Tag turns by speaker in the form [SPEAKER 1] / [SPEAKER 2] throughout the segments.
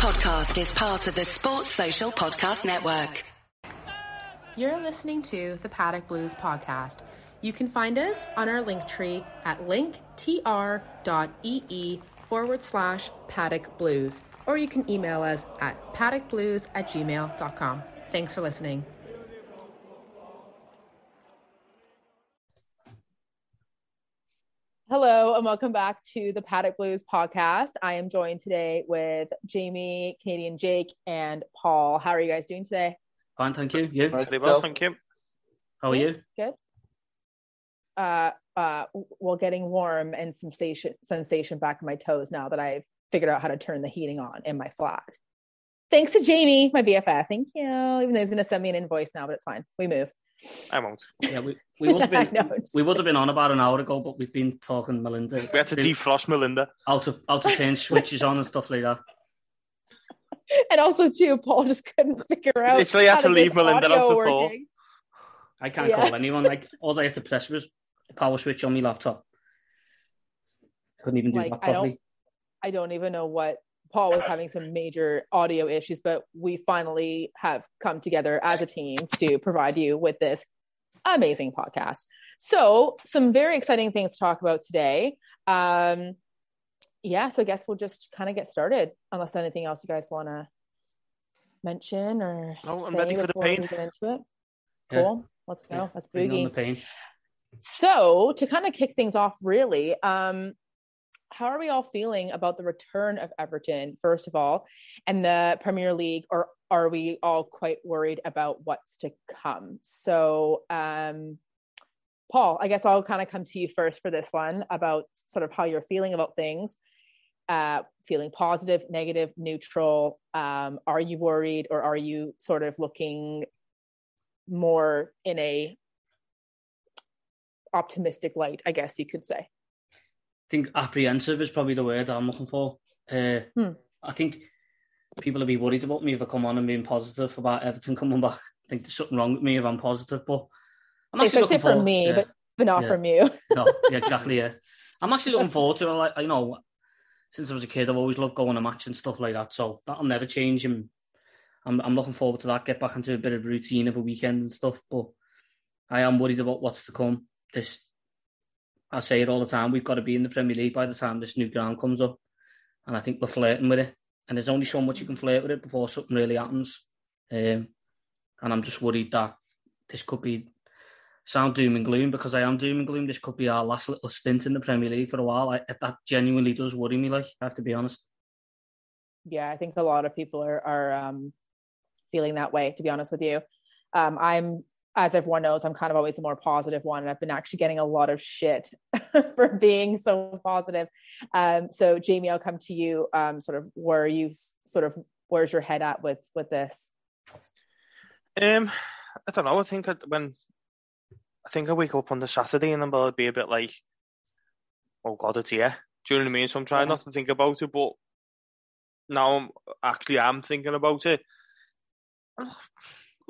[SPEAKER 1] podcast is part of the Sports Social Podcast Network.
[SPEAKER 2] You're listening to the Paddock Blues podcast. You can find us on our link tree at linktr.ee forward slash paddock blues, or you can email us at paddockblues at gmail.com. Thanks for listening. Hello, and welcome back to the Paddock Blues podcast. I am joined today with Jamie, Canadian Jake, and Paul. How are you guys doing today?
[SPEAKER 3] Fine, thank you. You?
[SPEAKER 4] Very well, thank you.
[SPEAKER 3] How are you?
[SPEAKER 2] Good. Uh, uh, well, getting warm and sensation sensation back in my toes now that I've figured out how to turn the heating on in my flat. Thanks to Jamie, my BFF. Thank you. Even though he's going to send me an invoice now, but it's fine. We move.
[SPEAKER 4] I won't.
[SPEAKER 3] Yeah, we, we would have been
[SPEAKER 2] know, I'm
[SPEAKER 3] we would have been on about an hour ago, but we've been talking Melinda.
[SPEAKER 4] We had to
[SPEAKER 3] Been
[SPEAKER 4] defrost Melinda.
[SPEAKER 3] out of out of turn switches on and stuff like that.
[SPEAKER 2] And also, too, Paul just couldn't figure out.
[SPEAKER 4] Literally had
[SPEAKER 2] how
[SPEAKER 4] to leave Melinda
[SPEAKER 2] audio
[SPEAKER 4] out to fall.
[SPEAKER 3] I can't
[SPEAKER 2] Yeah.
[SPEAKER 3] call anyone. Like all I had to press was the power switch on my laptop. Couldn't even do
[SPEAKER 2] Like,
[SPEAKER 3] that
[SPEAKER 2] I don't-
[SPEAKER 3] properly.
[SPEAKER 2] I don't even know what Paul was having some major audio issues, but we finally have come together as a team to provide you with this amazing podcast. So, some very exciting things to talk about today. Um, yeah, so I guess we'll just kind of get started, unless anything else you guys want to mention or
[SPEAKER 4] No, I'm ready for the pain.
[SPEAKER 2] get into it.
[SPEAKER 3] Yeah.
[SPEAKER 2] Cool. Let's go.
[SPEAKER 3] Yeah,
[SPEAKER 2] Let's boogie. So, to kind of kick things off, really, um, how are we all feeling about the return of Everton, first of all, and the Premier League, or are we all quite worried about what's to come? So, um, Paul, I guess I'll kind of come to you first for this one about sort of how you're feeling about things. Uh, feeling positive, negative, neutral. Um, are you worried, or are you sort of looking more in a optimistic light, I guess you could say.
[SPEAKER 3] I think apprehensive is probably the word I'm looking for. Uh,
[SPEAKER 2] Hmm.
[SPEAKER 3] I think people will be worried about me if I come on and being positive about Everton coming back. I think there's something wrong with me if I'm positive, but I'm actually
[SPEAKER 2] Expect
[SPEAKER 3] looking
[SPEAKER 2] it from
[SPEAKER 3] forward-
[SPEAKER 2] me,
[SPEAKER 3] yeah.
[SPEAKER 2] but not
[SPEAKER 3] Yeah.
[SPEAKER 2] from you.
[SPEAKER 3] no, yeah, exactly. Yeah, I'm actually looking forward to it. Like, you know, since I was a kid, I've always loved going to match and stuff like that. So that'll never change. And I'm, I'm looking forward to that. Get back into a bit of routine of a weekend and stuff. But I am worried about what's to come. This, I say it all the time. We've got to be in the Premier League by the time this new ground comes up, and I think we're flirting with it. And there's only so much you can flirt with it before something really happens. Um, and I'm just worried that this could be sound doom and gloom because I am doom and gloom. This could be our last little stint in the Premier League for a while. I, that genuinely does worry me. Like I have to be honest.
[SPEAKER 2] Yeah, I think a lot of people are are um, feeling that way. To be honest with you, um, I'm as everyone knows, I'm kind of always a more positive one, and I've been actually getting a lot of shit for being so positive. Um, so, Jamie, I'll come to you. Um, sort of where are you? Sort of where's your head at with with this?
[SPEAKER 4] Um, I don't know. I think I, when I think I wake up on the Saturday and I'll be a bit like, "Oh God, it's here." Do you know what I mean? So I'm trying
[SPEAKER 2] Yeah.
[SPEAKER 4] not to think about it, but now I'm actually I'm thinking about it.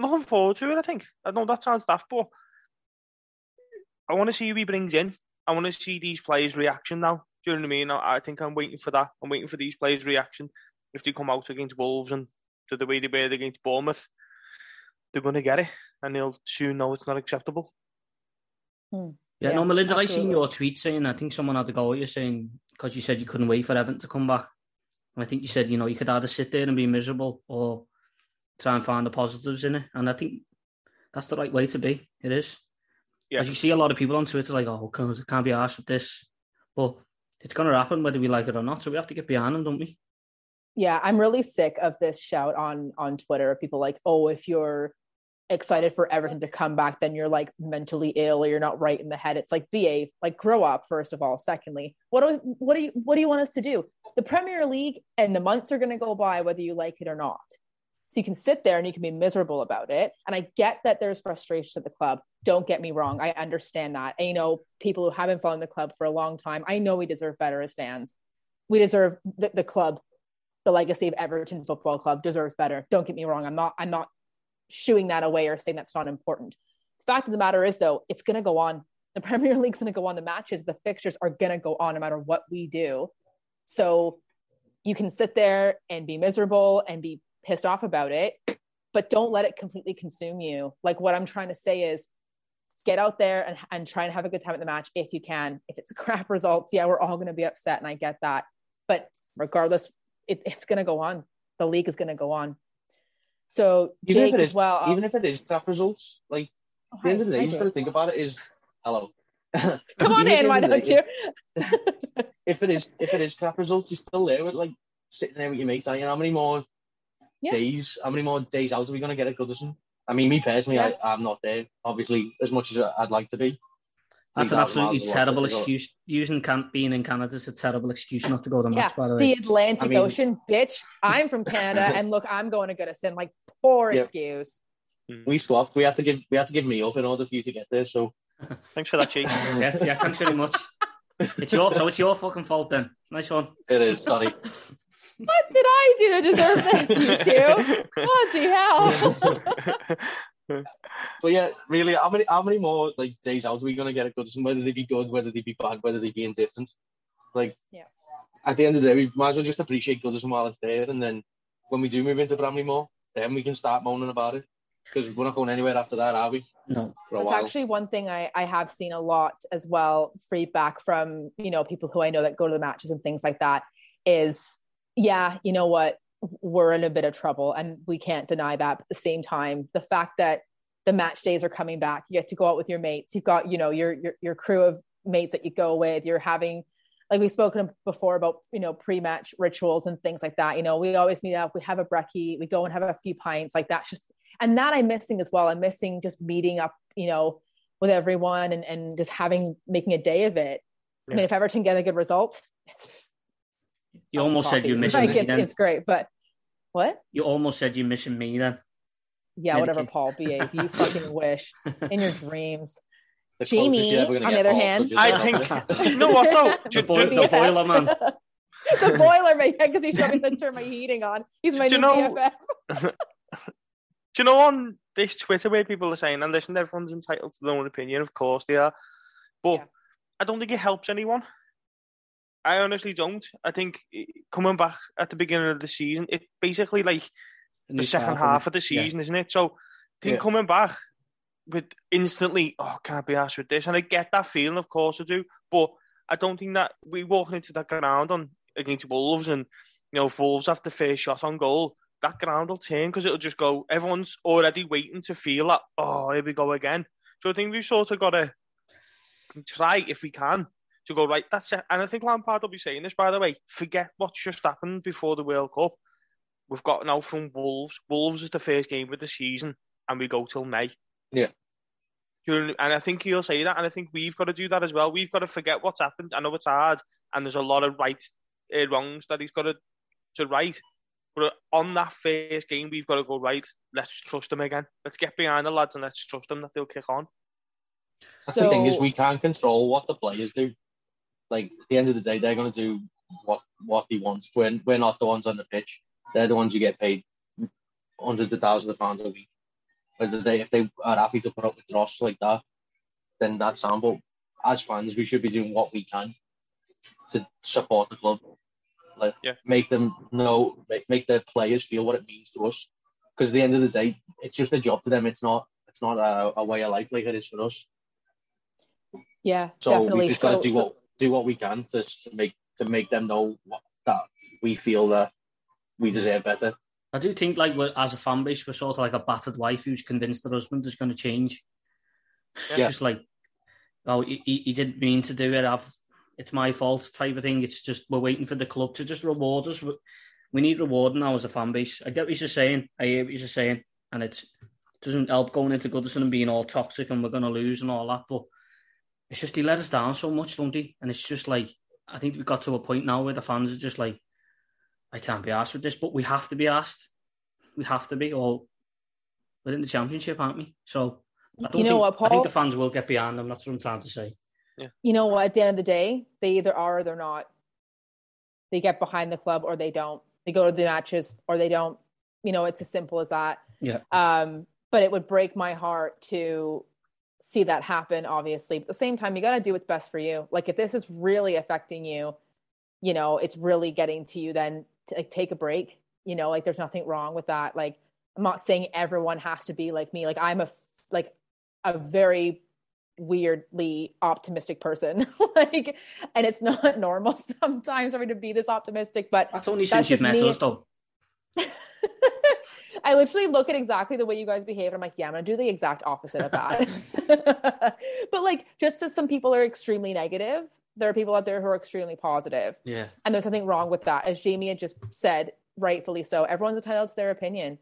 [SPEAKER 4] I'm looking forward to it. I think I know that sounds daft, but I want to see who he brings in. I want to see these players' reaction now. Do you know what I mean? I, I think I'm waiting for that. I'm waiting for these players' reaction. If they come out against Wolves and to the way they were against Bournemouth, they're going to get it, and they'll soon know it's not acceptable.
[SPEAKER 3] Yeah,
[SPEAKER 2] Yeah,
[SPEAKER 3] no, Melinda, I
[SPEAKER 2] absolutely.
[SPEAKER 3] seen your tweet saying I think someone had to go at you saying because you said you couldn't wait for Everton to come back. And I think you said you know you could either sit there and be miserable or try and find the positives in it. And I think that's the right way to be. It is.
[SPEAKER 4] Yeah.
[SPEAKER 3] As you see a lot of people on Twitter like, oh, can't, can't be asked with this, but it's going to happen whether we like it or not. So we have to get behind them, don't we?
[SPEAKER 2] Yeah, I'm really sick of this shout on on Twitter. Of people like, oh, if you're excited for Everton to come back, then you're like mentally ill or you're not right in the head. It's like behave, like grow up. First of all, secondly, what do what do you what do you want us to do? The Premier League and the months are going to go by whether you like it or not. So you can sit there and you can be miserable about it. And I get that there's frustration at the club. Don't get me wrong. I understand that. And, you know, people who haven't followed the club for a long time, I know we deserve better as fans. We deserve the, the club, the legacy of Everton Football Club deserves better. Don't get me wrong. I'm not, I'm not shooing that away or saying that's not important. The fact of the matter is, though, it's going to go on. The Premier League's going to go on. The matches, the fixtures are going to go on no matter what we do. So you can sit there and be miserable and be pissed off about it, but don't let it completely consume you. Like what I'm trying to say is get out there and, and try and have a good time at the match if you can. If it's crap results, yeah, we're all going to be upset and I get that. But regardless, it, it's going to go on. The league is going to go on. So
[SPEAKER 5] Even
[SPEAKER 2] Jake
[SPEAKER 5] if it
[SPEAKER 2] as
[SPEAKER 5] is,
[SPEAKER 2] well.
[SPEAKER 5] Um, even if it is crap results, like
[SPEAKER 2] Oh,
[SPEAKER 5] at the end of the day, you just got to think about it. Is hello.
[SPEAKER 2] Come on in, why
[SPEAKER 5] end of the
[SPEAKER 2] don't
[SPEAKER 5] day,
[SPEAKER 2] you?
[SPEAKER 5] If it is, if it is crap results, you're still there with like sitting there with your mates. You? How many more
[SPEAKER 2] Yeah.
[SPEAKER 5] days? How many more days out are we gonna get at Goodison? I mean, me personally,
[SPEAKER 2] Yeah.
[SPEAKER 5] I, I'm not there. Obviously, as much as I'd like to be.
[SPEAKER 3] That's an absolutely
[SPEAKER 5] is a lot
[SPEAKER 3] terrible
[SPEAKER 5] to go.
[SPEAKER 3] excuse. Using can- being in Canada is a terrible excuse not to go to the
[SPEAKER 2] yeah,
[SPEAKER 3] match. By the way.
[SPEAKER 2] the Atlantic
[SPEAKER 5] I mean-
[SPEAKER 2] Ocean, bitch. I'm from Canada, and look, I'm going to Goodison. Like poor
[SPEAKER 5] Yep.
[SPEAKER 2] excuse. Hmm.
[SPEAKER 5] We swapped. We had to give. We had to give me up in order for you to get there. So
[SPEAKER 4] Thanks for that, Jake.
[SPEAKER 3] yeah, yeah. Thanks very much. It's your so it's your fucking fault then. Nice one.
[SPEAKER 5] it is. Sorry.
[SPEAKER 2] What did I do to deserve this, you two? Bloody hell!
[SPEAKER 5] But yeah, really, how many how many more like days out are we gonna get at Goodison? Whether they be good, whether they be bad, whether they be indifferent. Like,
[SPEAKER 2] Yeah.
[SPEAKER 5] At the end of the day, we might as well just appreciate Goodison while it's there, and then when we do move into Bramley-Moore, then we can start moaning about it because we're not going anywhere after that, are we?
[SPEAKER 3] No,
[SPEAKER 5] For a
[SPEAKER 2] That's
[SPEAKER 5] while.
[SPEAKER 2] actually one thing I, I have seen a lot as well, feedback from, you know, people who I know that go to the matches and things like that is, yeah, you know what, we're in a bit of trouble and we can't deny that. But at the same time, the fact that the match days are coming back, you get to go out with your mates. You've got, you know, your, your, your crew of mates that you go with, you're having, like we've spoken before about, you know, pre-match rituals and things like that. You know, we always meet up, we have a brekkie, we go and have a few pints like that's just, and that I'm missing as well. I'm missing just meeting up, you know, with everyone and, and just having making a day of it. I mean,
[SPEAKER 4] Yeah.
[SPEAKER 2] if Everton get a good result, it's
[SPEAKER 3] you almost said you're
[SPEAKER 2] coffee.
[SPEAKER 3] missing
[SPEAKER 2] like
[SPEAKER 3] me
[SPEAKER 2] it's,
[SPEAKER 3] then.
[SPEAKER 2] it's great, but what?
[SPEAKER 3] You almost said you're missing me then.
[SPEAKER 2] Yeah, whatever,
[SPEAKER 3] Medicaid.
[SPEAKER 2] Paul. Behave. You fucking wish in your dreams.
[SPEAKER 5] The
[SPEAKER 2] Jamie,
[SPEAKER 5] you're ever gonna
[SPEAKER 2] on the other
[SPEAKER 5] Paul,
[SPEAKER 2] hand-
[SPEAKER 5] so
[SPEAKER 4] I think- you know what, though?
[SPEAKER 3] The,
[SPEAKER 4] Do-
[SPEAKER 3] boy, the boiler man.
[SPEAKER 2] the boiler man, yeah, because he's showing me to turn my heating on. He's my
[SPEAKER 4] Do you
[SPEAKER 2] new
[SPEAKER 4] know-
[SPEAKER 2] BFF.
[SPEAKER 4] Do you know on this Twitter where people are saying, and listen, everyone's entitled to their own opinion, of course they are, but
[SPEAKER 2] Yeah.
[SPEAKER 4] I don't think it helps anyone. I honestly don't. I think eh, coming back at the beginning of the season, it basically like the second half of the
[SPEAKER 5] Yeah.
[SPEAKER 4] season, isn't it? So I think
[SPEAKER 5] Yeah.
[SPEAKER 4] coming back with instantly, oh, can't be asked with this, and I get that feeling, of course I do, but I don't think that we walking into that ground on against Wolves, and you know, if Wolves have the first shot on goal, that ground will turn because it'll just go. Everyone's already waiting to feel that. Oh, here we go again. So I think we've sort of got to try if we can to go right. That's it. And I think Lampard will be saying this, by the way. Forget what's just happened before the World Cup. We've got now from Wolves. Wolves is the first game of the season, and we go till May.
[SPEAKER 5] Yeah.
[SPEAKER 4] And I think he'll say that, and I think we've got to do that as well. We've got to forget what's happened. I know it's hard, and there's a lot of right uh, wrongs that he's got to to right. But on that first game, we've got to go right. Let's trust them again. Let's get behind the lads and let's trust them that they'll kick on.
[SPEAKER 5] That's the thing is we can't control what the players do. Like at the end of the day, they're going to do what what they want. We're we're not the ones on the pitch. They're the ones who get paid hundreds of thousands of pounds a week. Whether they if they are happy to put up with dross like that, then that's fine. But as fans, we should be doing what we can to support the club. Like
[SPEAKER 4] Yeah.
[SPEAKER 5] make them know, make, make the players feel what it means to us. Because at the end of the day, it's just a job to them. It's not. It's not a, a way of life like it is for us.
[SPEAKER 2] Yeah,
[SPEAKER 5] So
[SPEAKER 2] definitely.
[SPEAKER 5] we just got
[SPEAKER 2] So-
[SPEAKER 5] to do
[SPEAKER 2] so-
[SPEAKER 5] what do what we can to to make to make them know what, that we feel that we deserve better.
[SPEAKER 3] I do think, like, we're, as a fan base, we're sort of like a battered wife who's convinced her husband is going to change. It's
[SPEAKER 5] Yeah.
[SPEAKER 3] just like, oh, he, he didn't mean to do it. I've, it's my fault, type of thing. It's just we're waiting for the club to just reward us. We- need rewarding now as a fan base. I get what you're saying. I hear what you're saying, and it's, it doesn't help going into Goodison and being all toxic and we're going to lose and all that. But it's just he let us down so much, don't he? And it's just like I think we've got to a point now where the fans are just like, I can't be asked with this, but we have to be asked. We have to be, or we're in the championship, aren't we? So I don't
[SPEAKER 2] You know
[SPEAKER 3] think,
[SPEAKER 2] what,
[SPEAKER 3] I think the fans will get behind them. That's what I'm trying to say. Yeah.
[SPEAKER 2] you know what? At the end of the day, they either are or they're not. They get behind the club or they don't. They go to the matches or they don't. You know, it's as simple as that.
[SPEAKER 3] Yeah.
[SPEAKER 2] Um, but it would break my heart to see that happen, obviously. But at the same time, you got to do what's best for you. Like if this is really affecting you, you know, it's really getting to you then to like take a break. You know, like there's nothing wrong with that. Like I'm not saying everyone has to be like me. Like I'm a like a very weirdly optimistic person. like and it's not normal sometimes for me to be this optimistic, but
[SPEAKER 3] that's only since you've met me. us though.
[SPEAKER 2] I literally look at exactly the way you guys behave. And I'm like, yeah, I'm gonna do the exact opposite of that. but like, just as some people are extremely negative, there are people out there who are extremely positive.
[SPEAKER 3] Yeah.
[SPEAKER 2] And there's nothing wrong with that. As Jamie had just said, rightfully so. Everyone's entitled to their opinion.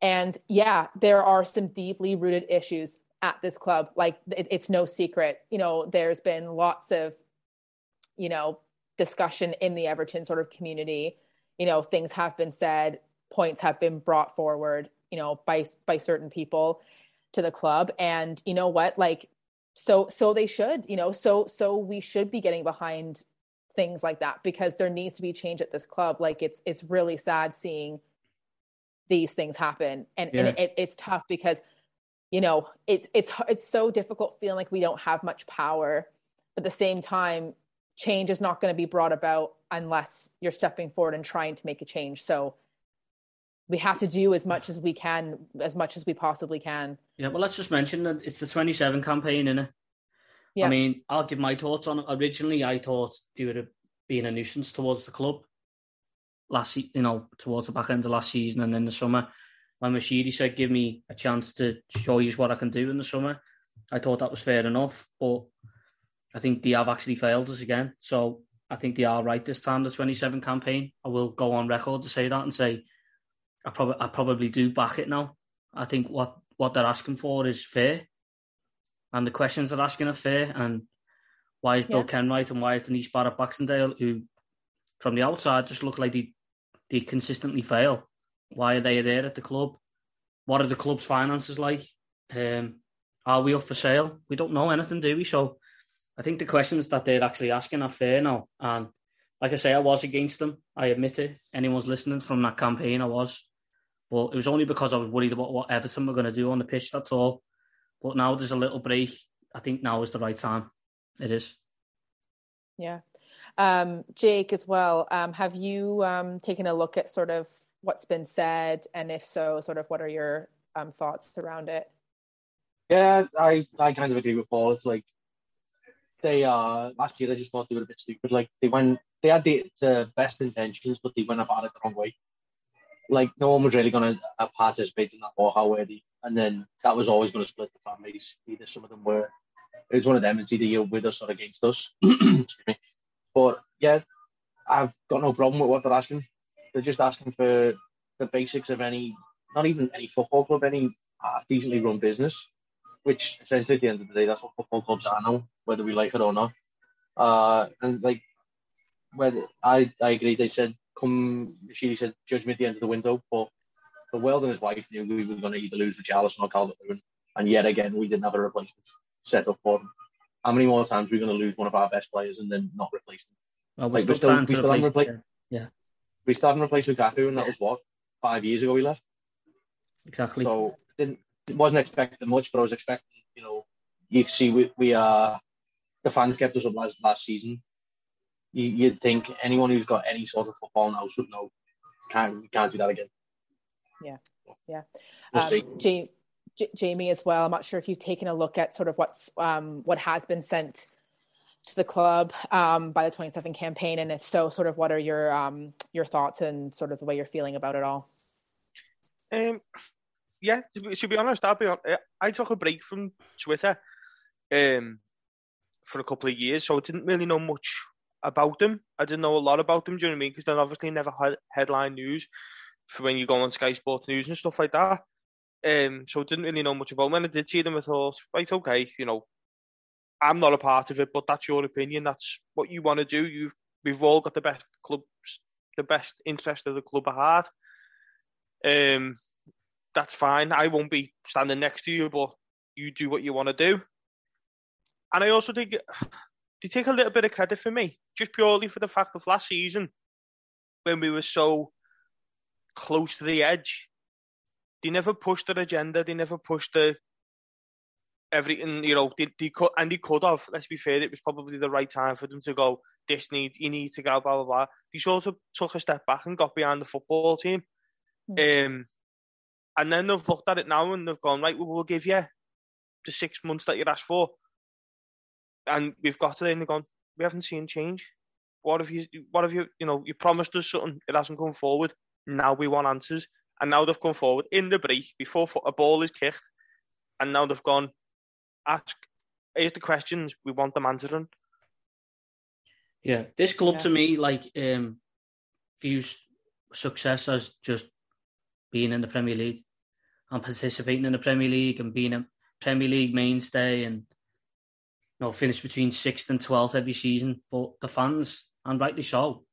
[SPEAKER 2] And yeah, there are some deeply rooted issues at this club. Like it, it's no secret. You know, there's been lots of, you know, discussion in the Everton sort of community. You know, things have been said points have been brought forward, you know, by by certain people to the club. And you know what? Like so so they should, you know, so so we should be getting behind things like that because there needs to be change at this club. Like it's it's really sad seeing these things happen. And, yeah. and it, it's tough because you know it's it's it's so difficult feeling like we don't have much power but at the same time change is not going to be brought about unless you're stepping forward and trying to make a change so we have to do as much as we can, as much as we possibly can.
[SPEAKER 3] Yeah, well, let's just mention that it's the 27 campaign, isn't it? Yeah. I mean, I'll give my thoughts on it. Originally, I thought they would have been a nuisance towards the club last, you know, towards the back end of last season and in the summer. When Moshiri said, "Give me a chance to show you what I can do in the summer," I thought that was fair enough. But I think they have actually failed us again. So I think they are right this time. The 27 campaign. I will go on record to say that and say I probably I probably do back it now. I think what what they're asking for is fair, and the questions they're asking are fair. And why is Bill. Kenwright and why is Denise Barrett Baxendale, who from the outside just look like they they consistently fail? Why are they there at the club? What are the club's finances like? Um, are we up for sale? We don't know anything, do we? So I think the questions that they're actually asking are fair now. And like I say, I was against them. I admit it. Anyone's listening from that campaign, I was. But it was only because I was worried about what Everton were going to do on the pitch. That's all. But now there's a little break. I think now is the right time. It is.
[SPEAKER 2] Yeah. Um, Jake, as well, um, have you um, taken a look at sort of what's been said? And if so, sort of what are your um, thoughts around it?
[SPEAKER 5] Yeah, I, I kind of agree with Paul. It's like they uh last year I just thought they were a bit stupid. Like they went they had the, the best intentions, but they went about it the wrong way like no one was really going to uh, participate in that or how were they? And then that was always going to split the families. Either some of them were, it was one of them. It's either you're with us or against us. but yeah, I've got no problem with what they're asking. They're just asking for the basics of any, not even any football club, any decently run business. Which essentially, at the end of the day, that's what football clubs are now, whether we like it or not. Uh, and like, whether I I agree. They said come, she said, judge me at the end of the window. But the world and his wife knew we were going to either lose Richarlison or Calvert Lewin. And yet again, we didn't have a replacement set up for them. How many more times are we going to lose one of our best players and then not replace them?
[SPEAKER 3] Well, we're like, still, we still haven't replaced. Yeah.
[SPEAKER 5] We still haven't replaced Lukaku, and that was what five years ago we left.
[SPEAKER 3] Exactly.
[SPEAKER 5] So didn't wasn't expecting much, but I was expecting, you know, you see, we, we are the fans kept us up last last season you, would think anyone who's got any sort of football now should know can't can't do that again.
[SPEAKER 2] Yeah, yeah. Um, J- J- Jamie as well. I'm not sure if you've taken a look at sort of what's um, what has been sent to the club um, by the 27 campaign, and if so, sort of what are your um, your thoughts and sort of the way you're feeling about it all?
[SPEAKER 4] Um, yeah, to, to be honest, I'll be on, I took a break from Twitter um, for a couple of years, so I didn't really know much about them. I didn't know a lot about them. Do you know what I mean? Because they're obviously never had headline news for when you go on Sky Sports News and stuff like that. Um, so I didn't really know much about them. When I did see them, I thought, right, okay, you know, I'm not a part of it, but that's your opinion. That's what you want to do. You've we've all got the best clubs, the best interest of the club at heart. Um, that's fine. I won't be standing next to you, but you do what you want to do. And I also think they take a little bit of credit for me, just purely for the fact of last season when we were so close to the edge. They never pushed their agenda. They never pushed the everything. You know, they, they could and they could have. Let's be fair. It was probably the right time for them to go. this need you need to go blah blah blah. He sort of took a step back and got behind the football team. Um, and then they've looked at it now and they've gone right. Well, we'll give you the six months that you asked for, and we've got to. And they've gone. We haven't seen change. What have you? What have you? You know, you promised us something. It hasn't come forward. Now we want answers, and now they've come forward in the break before a ball is kicked, and now they've gone. Ask. Here's the questions. We want them answering.
[SPEAKER 3] Yeah, this club
[SPEAKER 2] Yeah.
[SPEAKER 3] to me like um views success as just being in the Premier League and participating in the Premier League and being a Premier League mainstay and you know finish between sixth and twelfth every season. But the fans, and rightly so,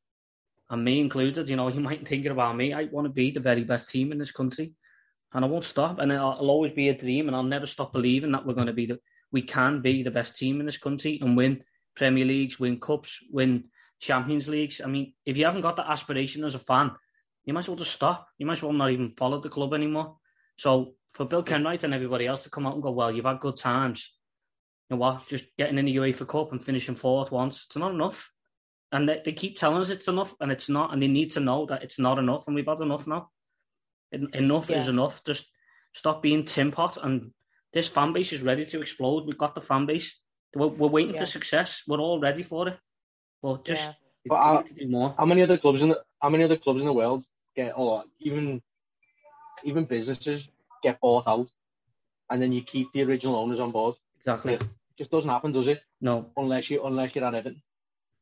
[SPEAKER 3] and me included, you know, you might think about me. I want to be the very best team in this country, and I won't stop. And it'll, always be a dream, and I'll never stop believing that we're going to be the we can be the best team in this country and win Premier Leagues, win cups, win Champions Leagues. I mean, if you haven't got that aspiration as a fan, you might as well just stop. You might as well not even follow the club anymore. So for Bill Kenwright and everybody else to come out and go, well, you've had good times. You know what? Just getting in the UEFA Cup and finishing fourth once, it's not enough. And they, they keep telling us it's enough, and it's not. And they need to know that it's not enough, and we've had enough now. En- Enough is enough. Just stop being tin pot. And this fan base is ready to explode. We've got the fan base. We're, we're waiting
[SPEAKER 2] Yeah.
[SPEAKER 3] for success. We're all ready for it. But just
[SPEAKER 2] Yeah.
[SPEAKER 3] we
[SPEAKER 5] But I-
[SPEAKER 3] need uh, to do more.
[SPEAKER 5] How many other clubs in the How many other clubs in the world get or even even businesses get bought out, and then you keep the original owners on board?
[SPEAKER 3] Exactly.
[SPEAKER 5] Just doesn't happen, does it?
[SPEAKER 3] No.
[SPEAKER 5] Unless you unless you're at Everton,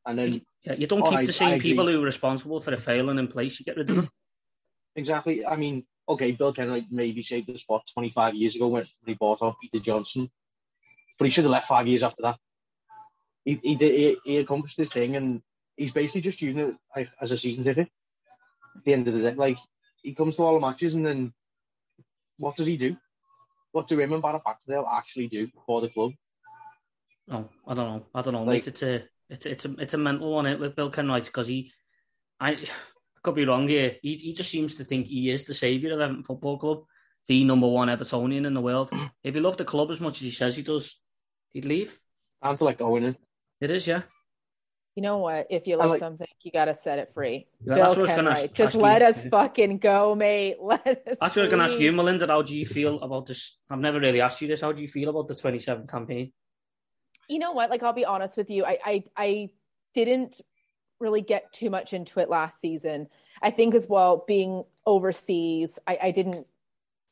[SPEAKER 5] and then
[SPEAKER 3] Yeah, you don't keep
[SPEAKER 5] I-
[SPEAKER 3] the same
[SPEAKER 5] I agree.
[SPEAKER 3] people who are responsible for the failing in place. You get rid of them.
[SPEAKER 5] exactly. I mean, okay, Bill Kenwright maybe saved the spot 25 years ago when he bought off Peter Johnson, but he should have left five years after that. He he did he, he accomplished this thing, and he's basically just using it like, as a season ticket. At the end of the day, like he comes to all the matches, and then what does he do? What do him and Barrett Baxendale actually do for the club?
[SPEAKER 3] Oh, I don't know. I don't know.
[SPEAKER 5] Like-
[SPEAKER 3] It's a it's it's a it's a mental one it with Bill Kenwright because he, I, I could be wrong here. He he just seems to think he is the saviour of Everton Football Club, the number one Evertonian in the world. if he loved the club as much as he says he does, he'd leave.
[SPEAKER 5] Time to let go in it.
[SPEAKER 3] It is, yeah.
[SPEAKER 2] You know what? If you love
[SPEAKER 5] like-
[SPEAKER 2] something, you gotta set it free.
[SPEAKER 3] Yeah,
[SPEAKER 2] Bill
[SPEAKER 3] that's what I was gonna
[SPEAKER 2] Kenwright, just let
[SPEAKER 3] you.
[SPEAKER 2] us fucking go, mate. Let us.
[SPEAKER 3] That's what I was going to ask you. Melinda. How do you feel about this? I've never really asked you this. How do you feel about the 27 campaign?
[SPEAKER 2] You know what? Like, I'll be honest with you. I, I, I didn't really get too much into it last season. I think as well, being overseas, I, I didn't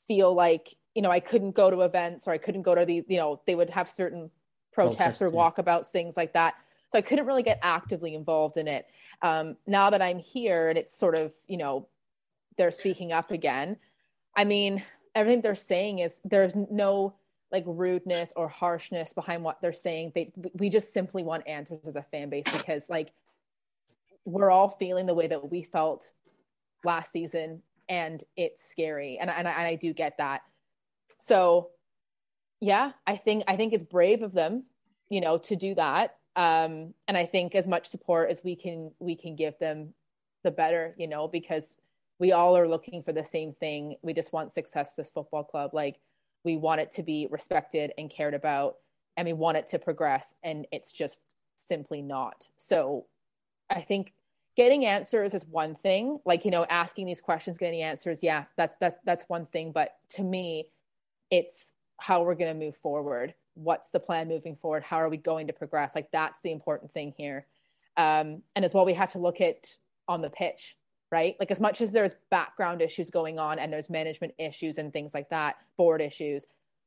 [SPEAKER 2] feel like, you know, I couldn't go to events or I couldn't go to the, you know, they would have certain protests or walkabouts, things like that. So I couldn't really get actively involved in it. Um, now that I'm here and it's sort of, you know, they're speaking up again. I mean, everything they're saying is there's no like rudeness or harshness behind what they're saying. They we just simply want answers as a fan base because like we're all feeling the way that we felt last season and it's scary. And, and, I, and I do get that. So yeah, I think I think it's brave of them, you know, to do that. Um, and I think as much support as we can we can give them, the better, you know, because we all are looking for the same thing. We just want success for this football club. Like we want it to be respected and cared about, and we want it to progress, and it's just simply not. So I think getting answers is one thing. Like you know, asking these questions, getting answers, yeah, that's that's that's one thing. But to me, it's how we're going to move forward. What's the plan moving forward? How are we going to progress? Like that's the important thing here. Um, and as well, we have to look at on the pitch, right? Like as much as there's background issues going on and there's management issues and things like that, board issues,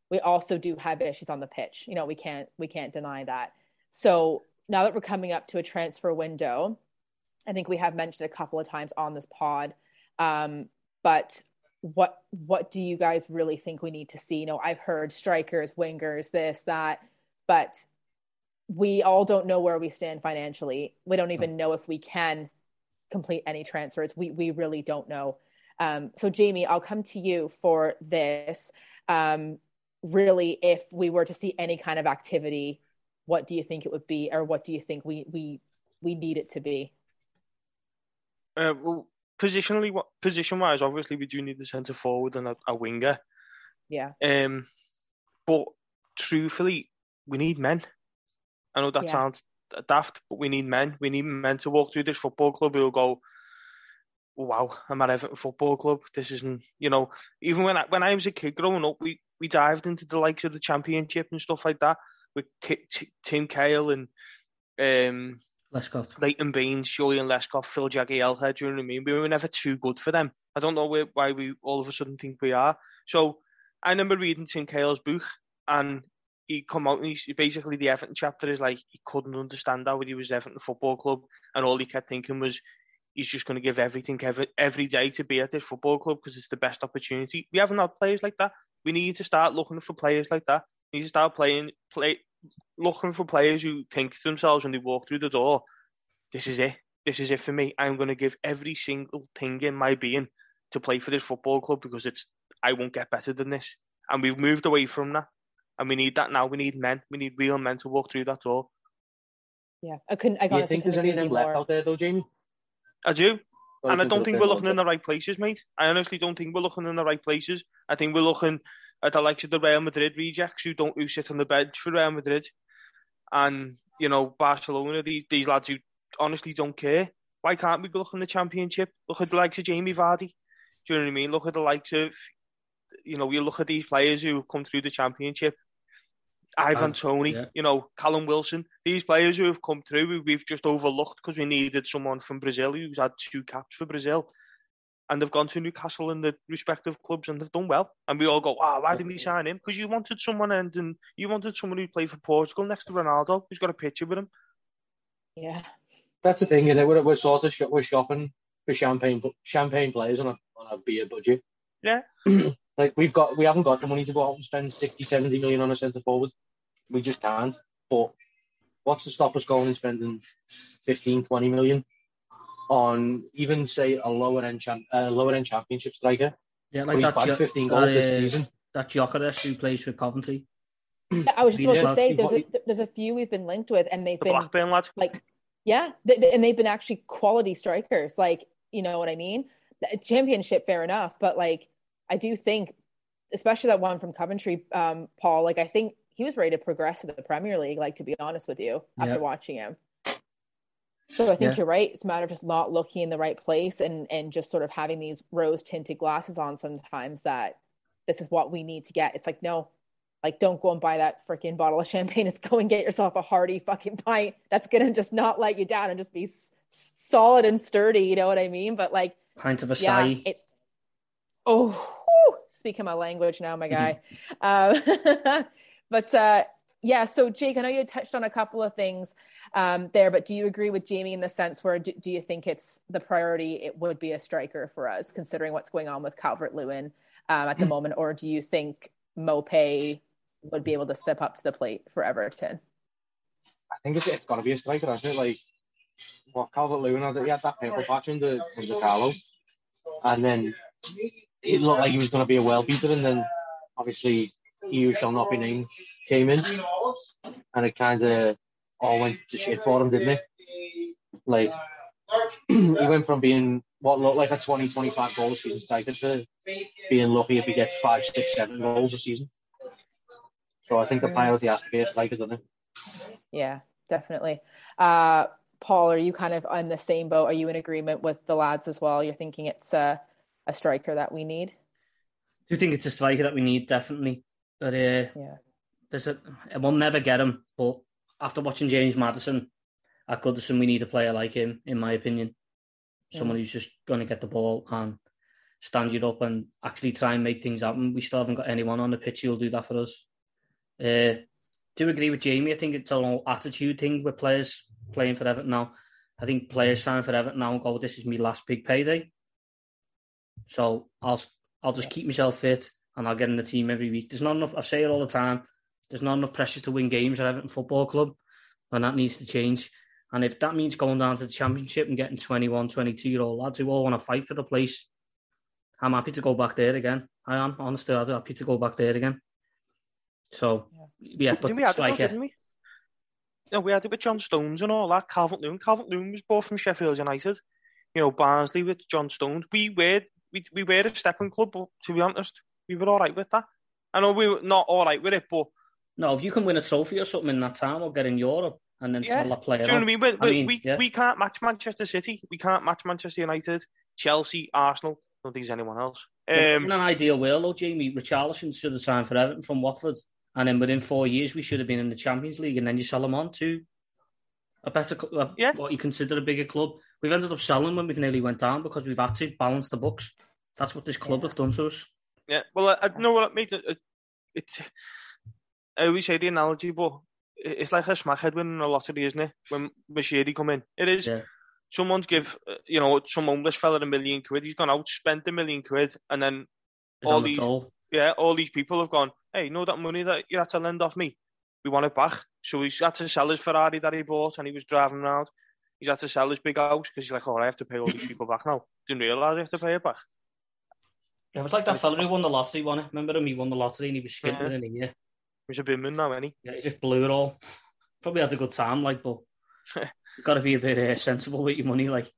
[SPEAKER 2] we also do have issues on the pitch. You know, we can't we can't deny that. So now that we're coming up to a transfer window, I think we have mentioned a couple of times on this pod. Um, but what what do you guys really think we need to see? You know, I've heard strikers, wingers, this, that, but we all don't know where we stand financially. We don't even know if we can complete any transfers. We we really don't know. Um, so Jamie, I'll come to you for this. Um, really, if we were to see any kind of activity, what do you think it would be, or what do you think we we we need it to be?
[SPEAKER 4] Uh, well, positionally, position wise, obviously we do need the centre forward and a, a winger.
[SPEAKER 2] Yeah,
[SPEAKER 4] Um, but truthfully, we need men. I know that
[SPEAKER 2] Yeah.
[SPEAKER 4] sounds daft, but we need men. We need men to walk through this football club who'll go, wow, I'm at Everton Football Club. This isn't, you know, even when I, when I was a kid growing up, we, we dived into the likes of the Championship and stuff like that with T- T- Tim Cahill and um,
[SPEAKER 3] Lescott.
[SPEAKER 4] Leighton Baines, Joleon Lescott, Phil Jagielka. Do you know what I mean? We were never too good for them. I don't know where, why we all of a sudden think we are. So I remember reading Tim Cahill's book and he come out and he's basically the Everton chapter is like he couldn't understand how he was Everton Football Club and all he kept thinking was he's just going to give everything every, every day to be at this football club because it's the best opportunity. We haven't had players like that. We need to start looking for players like that. We need to start playing, play, looking for players who think to themselves when they walk through the door, this is it. This is it for me. I'm going to give every single thing in my being to play for this football club because it's I won't get better than this. And we've moved away from that. And we need that now. We need men. We need real men to walk through that door.
[SPEAKER 2] Yeah, I couldn't. I
[SPEAKER 5] Do you think there's
[SPEAKER 2] couldn't
[SPEAKER 5] any of them left out there though, Jamie?
[SPEAKER 4] I do.
[SPEAKER 5] Or
[SPEAKER 4] and I don't think we're looking in the right places, mate. I honestly don't think we're looking in the right places. I think we're looking at the likes of the Real Madrid rejects who don't who sit on the bench for Real Madrid, and you know Barcelona. These these lads who honestly don't care. Why can't we look in the Championship? Look at the likes of Jamie Vardy. Do you know what I mean? Look at the likes of, you know, you look at these players who have come through the Championship. Ivan
[SPEAKER 3] Um,
[SPEAKER 4] Toney,
[SPEAKER 3] yeah.
[SPEAKER 4] you know, Callum Wilson. These players who have come through, we've just overlooked because we needed someone from Brazil who's had two caps for Brazil. And they've gone to Newcastle in the respective clubs and they've done well. And we all go, wow, why didn't we sign him? Because you wanted someone and, and you wanted someone who played for Portugal next to Ronaldo, who's got a picture with him.
[SPEAKER 2] Yeah,
[SPEAKER 5] That's the thing, is We're, we're sort of we're shopping for champagne champagne players on a on a beer budget.
[SPEAKER 4] Yeah.
[SPEAKER 5] like we've got we haven't got the money to go out and spend 60, 70 million on a centre forward. We just can't. But what's to stop us going and spending 15, 20 million on even say a lower end champ, uh, lower end championship striker?
[SPEAKER 3] Yeah,
[SPEAKER 5] Like
[SPEAKER 3] like
[SPEAKER 5] he's
[SPEAKER 3] that,
[SPEAKER 5] bagged
[SPEAKER 3] Jo-
[SPEAKER 5] 15 goals
[SPEAKER 3] that,
[SPEAKER 5] this
[SPEAKER 3] uh,
[SPEAKER 5] season.
[SPEAKER 3] that Gyökeres who plays for Coventry.
[SPEAKER 2] I was just
[SPEAKER 3] We
[SPEAKER 2] about to say there's a there's a few we've been linked with, and they've
[SPEAKER 4] The
[SPEAKER 2] been
[SPEAKER 4] Blackburn lad.
[SPEAKER 2] like, yeah, th- th- and they've been actually quality strikers. Like, you know what I mean? The championship, fair enough, but like, I do think, especially that one from Coventry, um, Paul. Like, I think he was ready to progress to the Premier League. Like, to be honest with you, after watching him. So I think
[SPEAKER 3] Yeah.
[SPEAKER 2] you're right. It's a matter of just not looking in the right place and and just sort of having these rose tinted glasses on sometimes that this is what we need to get. It's like, no, like don't go and buy that freaking bottle of champagne. It's go and get yourself a hearty fucking pint that's gonna just not let you down and just be s- solid and sturdy. You know what I mean? But like,
[SPEAKER 3] Pint of a
[SPEAKER 2] yeah,
[SPEAKER 3] yeah,
[SPEAKER 2] it. Oh, whew, speaking my language now, my guy. um, but uh, yeah, so Jake, I know you touched on a couple of things um, there, but do you agree with Jamie in the sense where do, do you think it's the priority? It would be a striker for us, considering what's going on with Calvert Lewin um, at the moment, or do you think Maupay would be able to step up to the plate for Everton?
[SPEAKER 5] I think it's, it's got to be a striker, hasn't it? Like, what Calvert Lewin had, he had that purple patch under, under Carlo, and then it looked like he was going to be a well beater, and then obviously who shall not be named came in, and it kind of all went to shit for him, didn't it? Like, he went from being what looked like a 20, 25 goal season striker to being lucky if he gets five, six, seven goals a season. So I think the priority has to be a striker, doesn't it?
[SPEAKER 2] Yeah, definitely. Uh, Paul, are you kind of on the same boat? Are you in agreement with the lads as well? You're thinking it's a, a striker that we need?
[SPEAKER 3] do you think it's a striker that we need definitely. But uh,
[SPEAKER 2] Yeah.
[SPEAKER 3] there's a we'll never get him. But after watching James Maddison at Goodison, we need a player like him, in my opinion. Someone who's just going to get the ball and stand you up and actually try and make things happen. We still haven't got anyone on the pitch who'll do that for us. Uh, do agree with Jamie. I think it's a whole attitude thing with players playing for Everton now. I think players sign for Everton now and go, "This is my last big payday." So I'll I'll just keep myself fit and I'll get in the team every week. There's not enough. I say it all the time. There's not enough pressure to win games at Everton Football Club, and that needs to change. And if that means going down to the Championship and getting 21, 22 year old lads who all want to fight for the place, I'm happy to go back there again. I am honestly I'm happy to go back there again. So yeah, but
[SPEAKER 4] Didn't we have it, though, didn't we? No, we had it with John Stones and all that. Calvert Lewin, Calvert Lewin was bought from Sheffield United. You know, Barnsley with John Stones. We were we we were a stepping club, but to be honest, we were all right with that. I know we were not all right with it, but
[SPEAKER 3] No, if you can win a trophy or something in that time or get in Europe, and then
[SPEAKER 4] Yeah.
[SPEAKER 3] sell a player.
[SPEAKER 4] Do you know what I mean? We,
[SPEAKER 3] I
[SPEAKER 4] we,
[SPEAKER 3] mean,
[SPEAKER 4] we,
[SPEAKER 3] yeah.
[SPEAKER 4] we can't match Manchester City. We can't match Manchester United, Chelsea, Arsenal. I don't think there's anyone else.
[SPEAKER 3] in
[SPEAKER 4] Um,
[SPEAKER 3] an ideal world, though, Jamie, Richarlison should have signed for Everton from Watford, and then within four years we should have been in the Champions League, and then you sell him on to a better, cl- uh,
[SPEAKER 4] Yeah.
[SPEAKER 3] what you consider a bigger club. We've ended up selling when we've nearly went down because we've had to balance the books. That's what this club have done to us.
[SPEAKER 4] yeah. Well, I, I know what. It, it, it, I always say the analogy, but it's like a smackhead winning a lottery, isn't it? When Moshiri come in, it is.
[SPEAKER 3] Yeah.
[SPEAKER 4] Someone's give, uh, you know, some homeless fella a million quid. He's gone out, spent a million quid, and then
[SPEAKER 3] It's
[SPEAKER 4] All
[SPEAKER 3] the
[SPEAKER 4] these-
[SPEAKER 3] toll.
[SPEAKER 4] yeah, all these people have gone, hey, you know that money that you had to lend off me? We want it back. So he's had to sell his Ferrari that he bought and he was driving around. He's had to sell his big house because he's like, oh, I have to pay all these people back now. Didn't realise I have to pay it back.
[SPEAKER 3] Yeah, it was like that fella who won the lottery, won it. Remember him? He won the lottery and he was skint
[SPEAKER 4] Yeah.
[SPEAKER 3] within a year.
[SPEAKER 4] He's a binman now, any.
[SPEAKER 3] Yeah, he just blew it all. Probably had a good time, like, but you've got to be a bit uh, sensible with your money, like.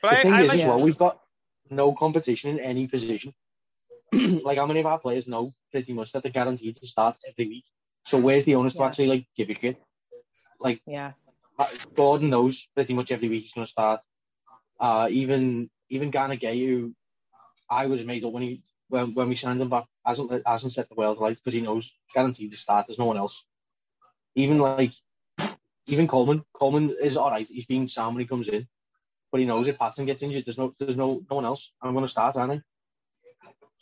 [SPEAKER 4] But
[SPEAKER 5] The
[SPEAKER 4] I,
[SPEAKER 5] thing
[SPEAKER 4] I
[SPEAKER 5] is,
[SPEAKER 4] like,
[SPEAKER 5] as well, we've got no competition in any position. like how many of our players know pretty much that they're guaranteed to start every week. So where's the onus to actually like give a shit? Like
[SPEAKER 2] Yeah.
[SPEAKER 5] Uh, Gordon knows pretty much every week he's going to start. Uh, even even Gueye, who I was made up when he when, when we signed him back, hasn't hasn't set the world light because he knows guaranteed to start. There's no one else. Even like even Coleman, Coleman is all right. He's being sound when he comes in, but he knows if Patterson gets injured, there's no there's no no one else. I'm going to start, aren't I?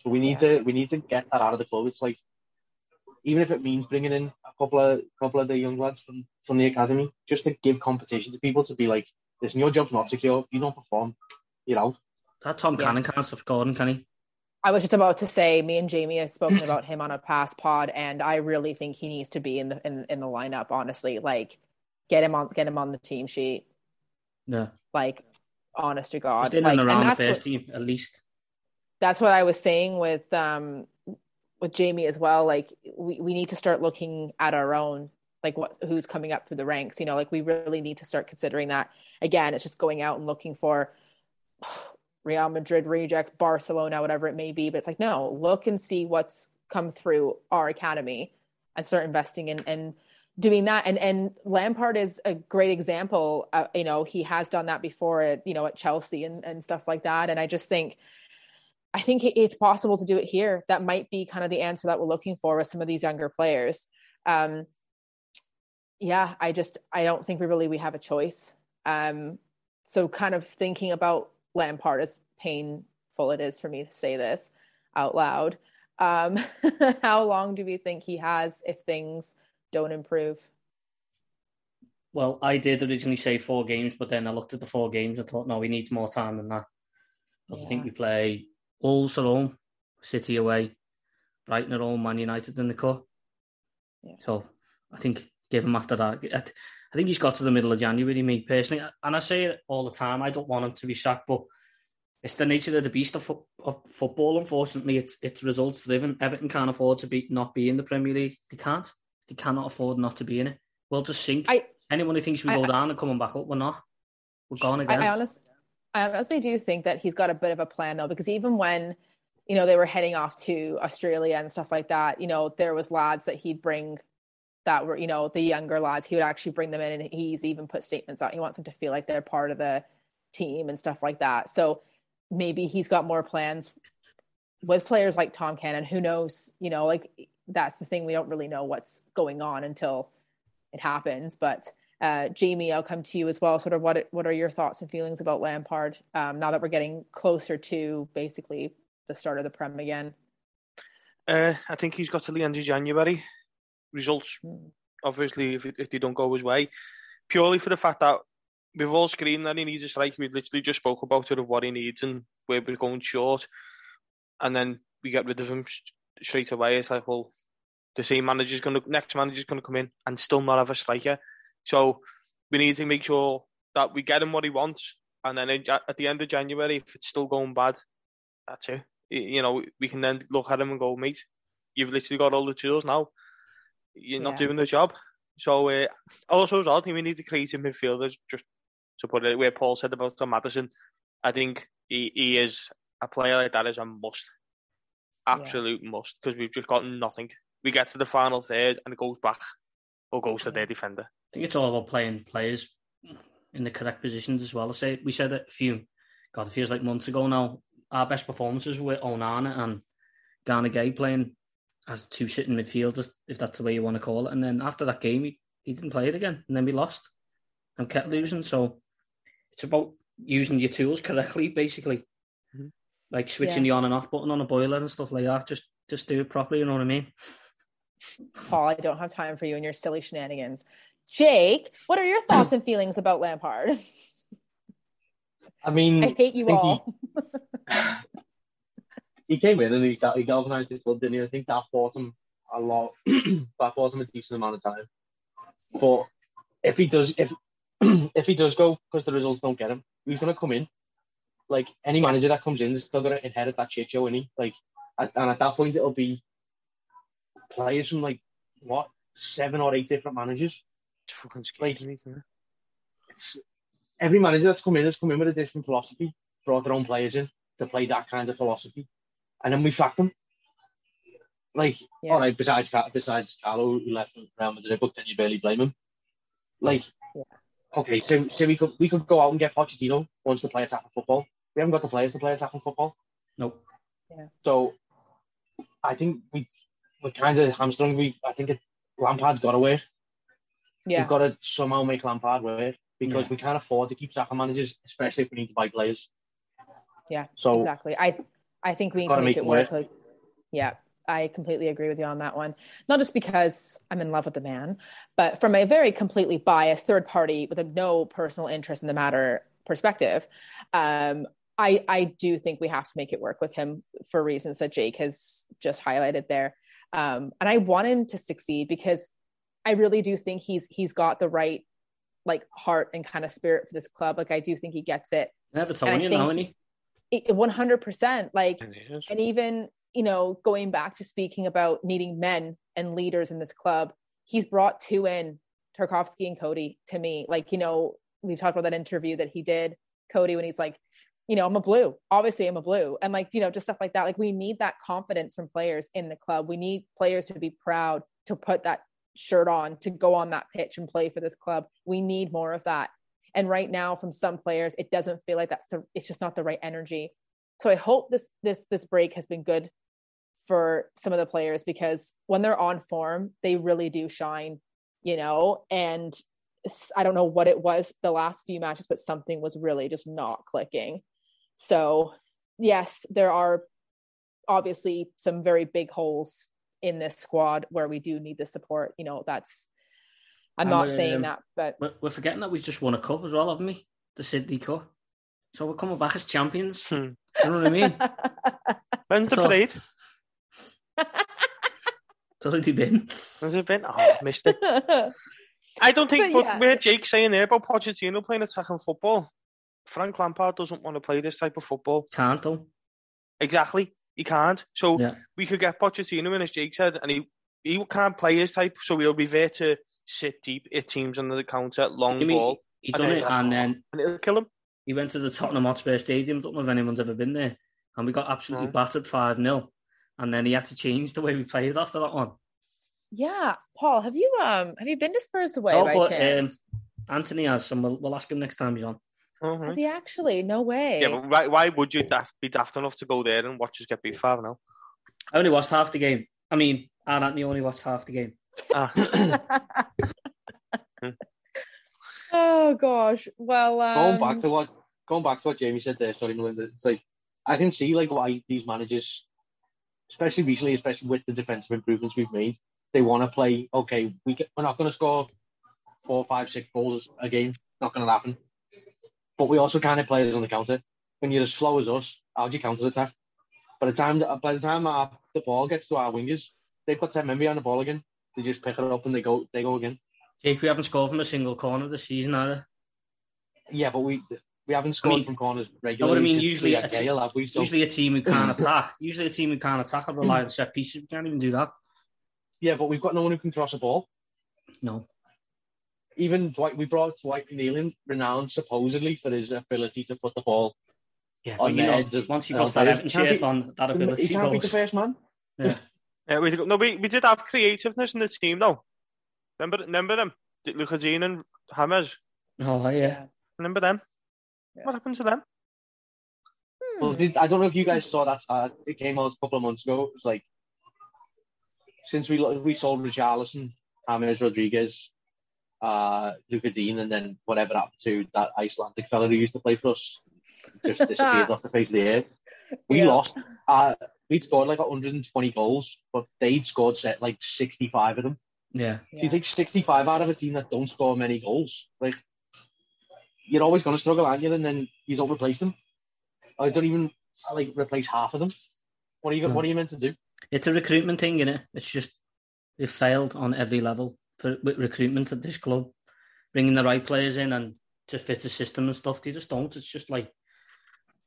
[SPEAKER 5] So we need to we need to get that out of the club. It's like even if it means bringing in couple of couple of the young lads from from the academy, just to give competition to people to be like, listen, your job's not secure. If you don't perform, you're out.
[SPEAKER 3] That Tom
[SPEAKER 2] Yeah.
[SPEAKER 3] Cannon can't stop Gordon, can he?
[SPEAKER 2] I was just about to say, me and Jamie have spoken about him on a past pod, and I really think he needs to be in the in, in the lineup. Honestly, like get him on get him on the team sheet.
[SPEAKER 3] Yeah.
[SPEAKER 2] Like, honest to God,
[SPEAKER 3] Just in
[SPEAKER 2] like,
[SPEAKER 3] and around the
[SPEAKER 2] that's
[SPEAKER 3] first
[SPEAKER 2] what,
[SPEAKER 3] team, at least.
[SPEAKER 2] that's what I was saying with um with Jamie as well. Like, we we need to start looking at our own, like what who's coming up through the ranks. You know, like we really need to start considering that. Again, it's just going out and looking for Real Madrid rejects, Barcelona, whatever it may be. But it's like, no, look and see what's come through our academy and start investing in and doing that. And and Lampard is a great example. Uh, you know, he has done that before at you know at Chelsea and and stuff like that. And I just think. I think it's possible to do it here. That might be kind of the answer that we're looking for with some of these younger players. Um, yeah, I just I don't think we really we have a choice. Um, so kind of thinking about Lampard as painful it is for me to say this out loud. Um, how long do we think he has if things don't improve?
[SPEAKER 3] Well, I did originally say four games, but then I looked at the four games and thought, no, we need more time than that. Because I think we play Wolves at home, City away, Brighton at home, Man United in the cup.
[SPEAKER 2] Yeah.
[SPEAKER 3] So I think give him after that. I think he's got to the middle of January, me personally. And I say it all the time, I don't want him to be sacked, but it's the nature of the beast of, of football. Unfortunately, it's it's results driven. Everton can't afford to be not be in the Premier League. They can't. They cannot afford not to be in it. We'll just sink.
[SPEAKER 2] I
[SPEAKER 3] Anyone who thinks we
[SPEAKER 2] I-
[SPEAKER 3] go down and coming back up, we're not. We're gone again.
[SPEAKER 2] I, I honest, I honestly do think that he's got a bit of a plan though, because even when you know they were heading off to Australia and stuff like that, you know there was lads that he'd bring that were you know the younger lads. He would actually bring them in, and he's even put statements out. He wants them to feel like they're part of the team and stuff like that. So maybe he's got more plans with players like Tom Cannon. Who knows? You know, like that's the thing. We don't really know what's going on until it happens, but uh, Jamie, I'll come to you as well. Sort of what what are your thoughts and feelings about Lampard um, now that we're getting closer to basically the start of the Prem again?
[SPEAKER 4] Uh, I think he's got to the end of January. Results, obviously, if, if they don't go his way, purely for the fact that we've all screamed that he needs a striker. We literally just spoke about it of what he needs and where we're going short, and then we get rid of him st- straight away. It's like, well, the same manager's going to next manager's going to come in and still not have a striker. So we need to make sure that we get him what he wants, and then at the end of January, if it's still going bad, that's it. You know, we can then look at him and go, mate, you've literally got all the tools now. You're not
[SPEAKER 2] Yeah.
[SPEAKER 4] doing the job. So uh, also I think we need to create a midfielders. Just to put it where Paul said about Tom Maddison, I think he, he is a player like that is a must, absolute must, because we've just got nothing. We get to the final third and it goes back or goes to their defender.
[SPEAKER 3] Think it's all about playing players in the correct positions as well. I say we said it a few, God, it feels like months ago now. Our best performances were Onana and Gana Gueye playing as two sitting midfielders, if that's the way you want to call it. And then after that game, he, he didn't play it again, and then we lost and kept losing. So it's about using your tools correctly, basically,
[SPEAKER 4] Mhm.
[SPEAKER 3] like switching the on and off button on a boiler and stuff like that. Just just do it properly. You know what I mean?
[SPEAKER 2] Paul, I don't have time for you and your silly shenanigans. Jake, what are your thoughts and feelings about Lampard?
[SPEAKER 5] I mean,
[SPEAKER 2] I hate you
[SPEAKER 5] think
[SPEAKER 2] all.
[SPEAKER 5] he came in and he, he galvanized the club, didn't he? I think that bought him a lot. that bought him a decent amount of time. But if he does, if if he does go because the results don't get him, who's going to come in. Like any manager that comes in is still going to inherit that shit show, is he? Like, at, and at that point, it'll be players from like what seven or eight different managers.
[SPEAKER 4] It's fucking
[SPEAKER 5] Like-
[SPEAKER 4] isn't it?
[SPEAKER 5] It's every manager that's come in has come in with a different philosophy, brought their own players in to play that kind of philosophy, and then we fact them. Like,
[SPEAKER 2] Yeah.
[SPEAKER 5] all right, besides Ca- besides Carlo who left Real Madrid, but can you barely blame him? Like,
[SPEAKER 2] Yeah.
[SPEAKER 5] okay, so so we could we could go out and get Pochettino wants to play attacking football. We haven't got the players to play attacking football,
[SPEAKER 3] Nope. Yeah.
[SPEAKER 5] so I think we we're kind of hamstrung. We I think it, Lampard's got to work.
[SPEAKER 2] Yeah.
[SPEAKER 5] We've got to somehow make Lampard work because
[SPEAKER 3] Yeah.
[SPEAKER 5] we can't afford to keep sacking managers, especially if we need to buy players.
[SPEAKER 2] Yeah,
[SPEAKER 5] So
[SPEAKER 2] exactly. I I think we need
[SPEAKER 5] Gotta
[SPEAKER 2] make, it work.
[SPEAKER 5] work.
[SPEAKER 2] Yeah, I completely agree with you on that one. Not just because I'm in love with the man, but from a very completely biased third party with a no personal interest in the matter perspective, um, I I do think we have to make it work with him for reasons that Jake has just highlighted there. Um, and I want him to succeed because I really do think he's he's got the right like heart and kind of spirit for this club. Like I do think he gets it.
[SPEAKER 3] Never
[SPEAKER 2] And
[SPEAKER 3] told
[SPEAKER 2] I think- One hundred percent. Like
[SPEAKER 4] And it is.
[SPEAKER 2] and even you know going back to speaking about needing men and leaders in this club he's brought two in Tarkowski and Coady to me like you know we've talked about that interview that he did cody when he's like you know i'm a blue obviously i'm a blue and like you know just stuff like that like we need that confidence from players in the club we need players to be proud to put that shirt on to go on that pitch and play for this club we need more of that and right now from some players it doesn't feel like that's the it's just not the right energy so I hope this this this break has been good for some of the players because when they're on form, they really do shine, you know. And I don't know what it was the last few matches, but something was really just not clicking. So yes, there are obviously some very big holes in this squad where we do need the support. You know, that's I'm
[SPEAKER 3] And
[SPEAKER 2] not saying
[SPEAKER 3] um,
[SPEAKER 2] that, but
[SPEAKER 3] We're, we're forgetting that we've just won a cup as well, haven't we? The Sydney Cup. So we're coming back as champions.
[SPEAKER 4] Hmm.
[SPEAKER 3] You know what I mean?
[SPEAKER 4] When's the
[SPEAKER 3] So-
[SPEAKER 4] parade?
[SPEAKER 3] It's already been.
[SPEAKER 4] Has it been? Oh, I missed it. I don't think,
[SPEAKER 2] But
[SPEAKER 4] but
[SPEAKER 2] yeah.
[SPEAKER 4] where Jake's saying there about Pochettino playing attacking football, Frank Lampard doesn't want to play this type of football.
[SPEAKER 3] Can't though.
[SPEAKER 4] Exactly. He can't. So
[SPEAKER 3] Yeah.
[SPEAKER 4] we could get Pochettino in, as Jake said, and he, he can't play his type, so he'll be there to sit deep, hit teams under the counter, long
[SPEAKER 3] You mean,
[SPEAKER 4] ball,
[SPEAKER 3] he done
[SPEAKER 4] know,
[SPEAKER 3] it and then
[SPEAKER 4] and it'll kill him.
[SPEAKER 3] he went to the Tottenham Hotspur Stadium. Don't know if anyone's ever been there. And we got absolutely
[SPEAKER 4] No.
[SPEAKER 3] battered 5 0. And then he had to change the way we played after that one.
[SPEAKER 2] yeah, Paul, have you um have you been to Spurs away
[SPEAKER 3] No,
[SPEAKER 2] by
[SPEAKER 3] but,
[SPEAKER 2] chance?
[SPEAKER 3] Anthony has some. We'll, we'll ask him next time he's on.
[SPEAKER 4] Mhm.
[SPEAKER 2] Has he actually? No way.
[SPEAKER 4] Yeah, but why, why would you daft, be daft enough to go there and watch us get beat 5 now?
[SPEAKER 3] I only watched half the game. I mean, Aaron Anthony only watched half the game.
[SPEAKER 4] Ah,
[SPEAKER 2] oh gosh. Well, um,
[SPEAKER 5] going back to what going back to what Jamie said there, sorry, Melinda, it's like I can see like why these managers, especially recently, especially with the defensive improvements we've made, they want to play. Okay, we get, we're not going to score four, five, six goals a game. Not going to happen. But we also can't hit players on the counter. When you're as slow as us, how do you counter attack? By the time that, by the time our, the ball gets to our wingers, they've got ten men behind the ball again. They just pick it up and they go they go again.
[SPEAKER 3] Jake, we haven't scored from a single corner this season either.
[SPEAKER 5] Yeah, but we we haven't scored
[SPEAKER 3] mean-
[SPEAKER 5] from corners
[SPEAKER 3] I
[SPEAKER 5] regularly.
[SPEAKER 3] mean,
[SPEAKER 5] since
[SPEAKER 3] usually a
[SPEAKER 5] had Gale, we? So-
[SPEAKER 3] Usually a team who can't attack. Usually a team who can't attack will rely on set pieces. We can't even do that.
[SPEAKER 5] Yeah, but we've got no one who can cross a ball.
[SPEAKER 3] No.
[SPEAKER 5] Even Dwight, we brought Dwight McNeil in, renowned supposedly for his ability to put the ball.
[SPEAKER 3] Yeah,
[SPEAKER 5] On the
[SPEAKER 3] know,
[SPEAKER 5] heads of
[SPEAKER 3] once he
[SPEAKER 5] our
[SPEAKER 3] puts that
[SPEAKER 5] players.
[SPEAKER 3] Everton
[SPEAKER 5] He can't
[SPEAKER 3] shirt
[SPEAKER 5] be-
[SPEAKER 3] on, that
[SPEAKER 5] He can't be the first man.
[SPEAKER 4] yeah, we, no, we, we did have creativeness in the team, though. Remember, remember them? Lucas Digne and Hammers.
[SPEAKER 3] Oh yeah.
[SPEAKER 4] Remember them?
[SPEAKER 2] Yeah.
[SPEAKER 4] What happened to them?
[SPEAKER 2] Hmm.
[SPEAKER 5] Well, did, I don't know if you guys saw that. Uh, it came out a couple of months ago. It was like since we we sold Richarlison, James Rodriguez, uh, Lucas Digne, and then whatever happened to that Icelandic fella who used to play for us, just disappeared off the face of the earth. We
[SPEAKER 2] Yeah.
[SPEAKER 5] lost. Uh, we'd scored like 120 goals, but they'd scored set like 65 of them.
[SPEAKER 3] Yeah.
[SPEAKER 5] If you take 65 out of a team that don't score many goals, like you're always going to struggle, aren't you? And then you don't replace them. I don't even like replace half of them. What are you?
[SPEAKER 3] No.
[SPEAKER 5] What are you meant to do?
[SPEAKER 3] It's a recruitment thing, you know. It's just it failed on every level for with recruitment at this club, bringing the right players in and to fit the system and stuff. They just don't. It's just like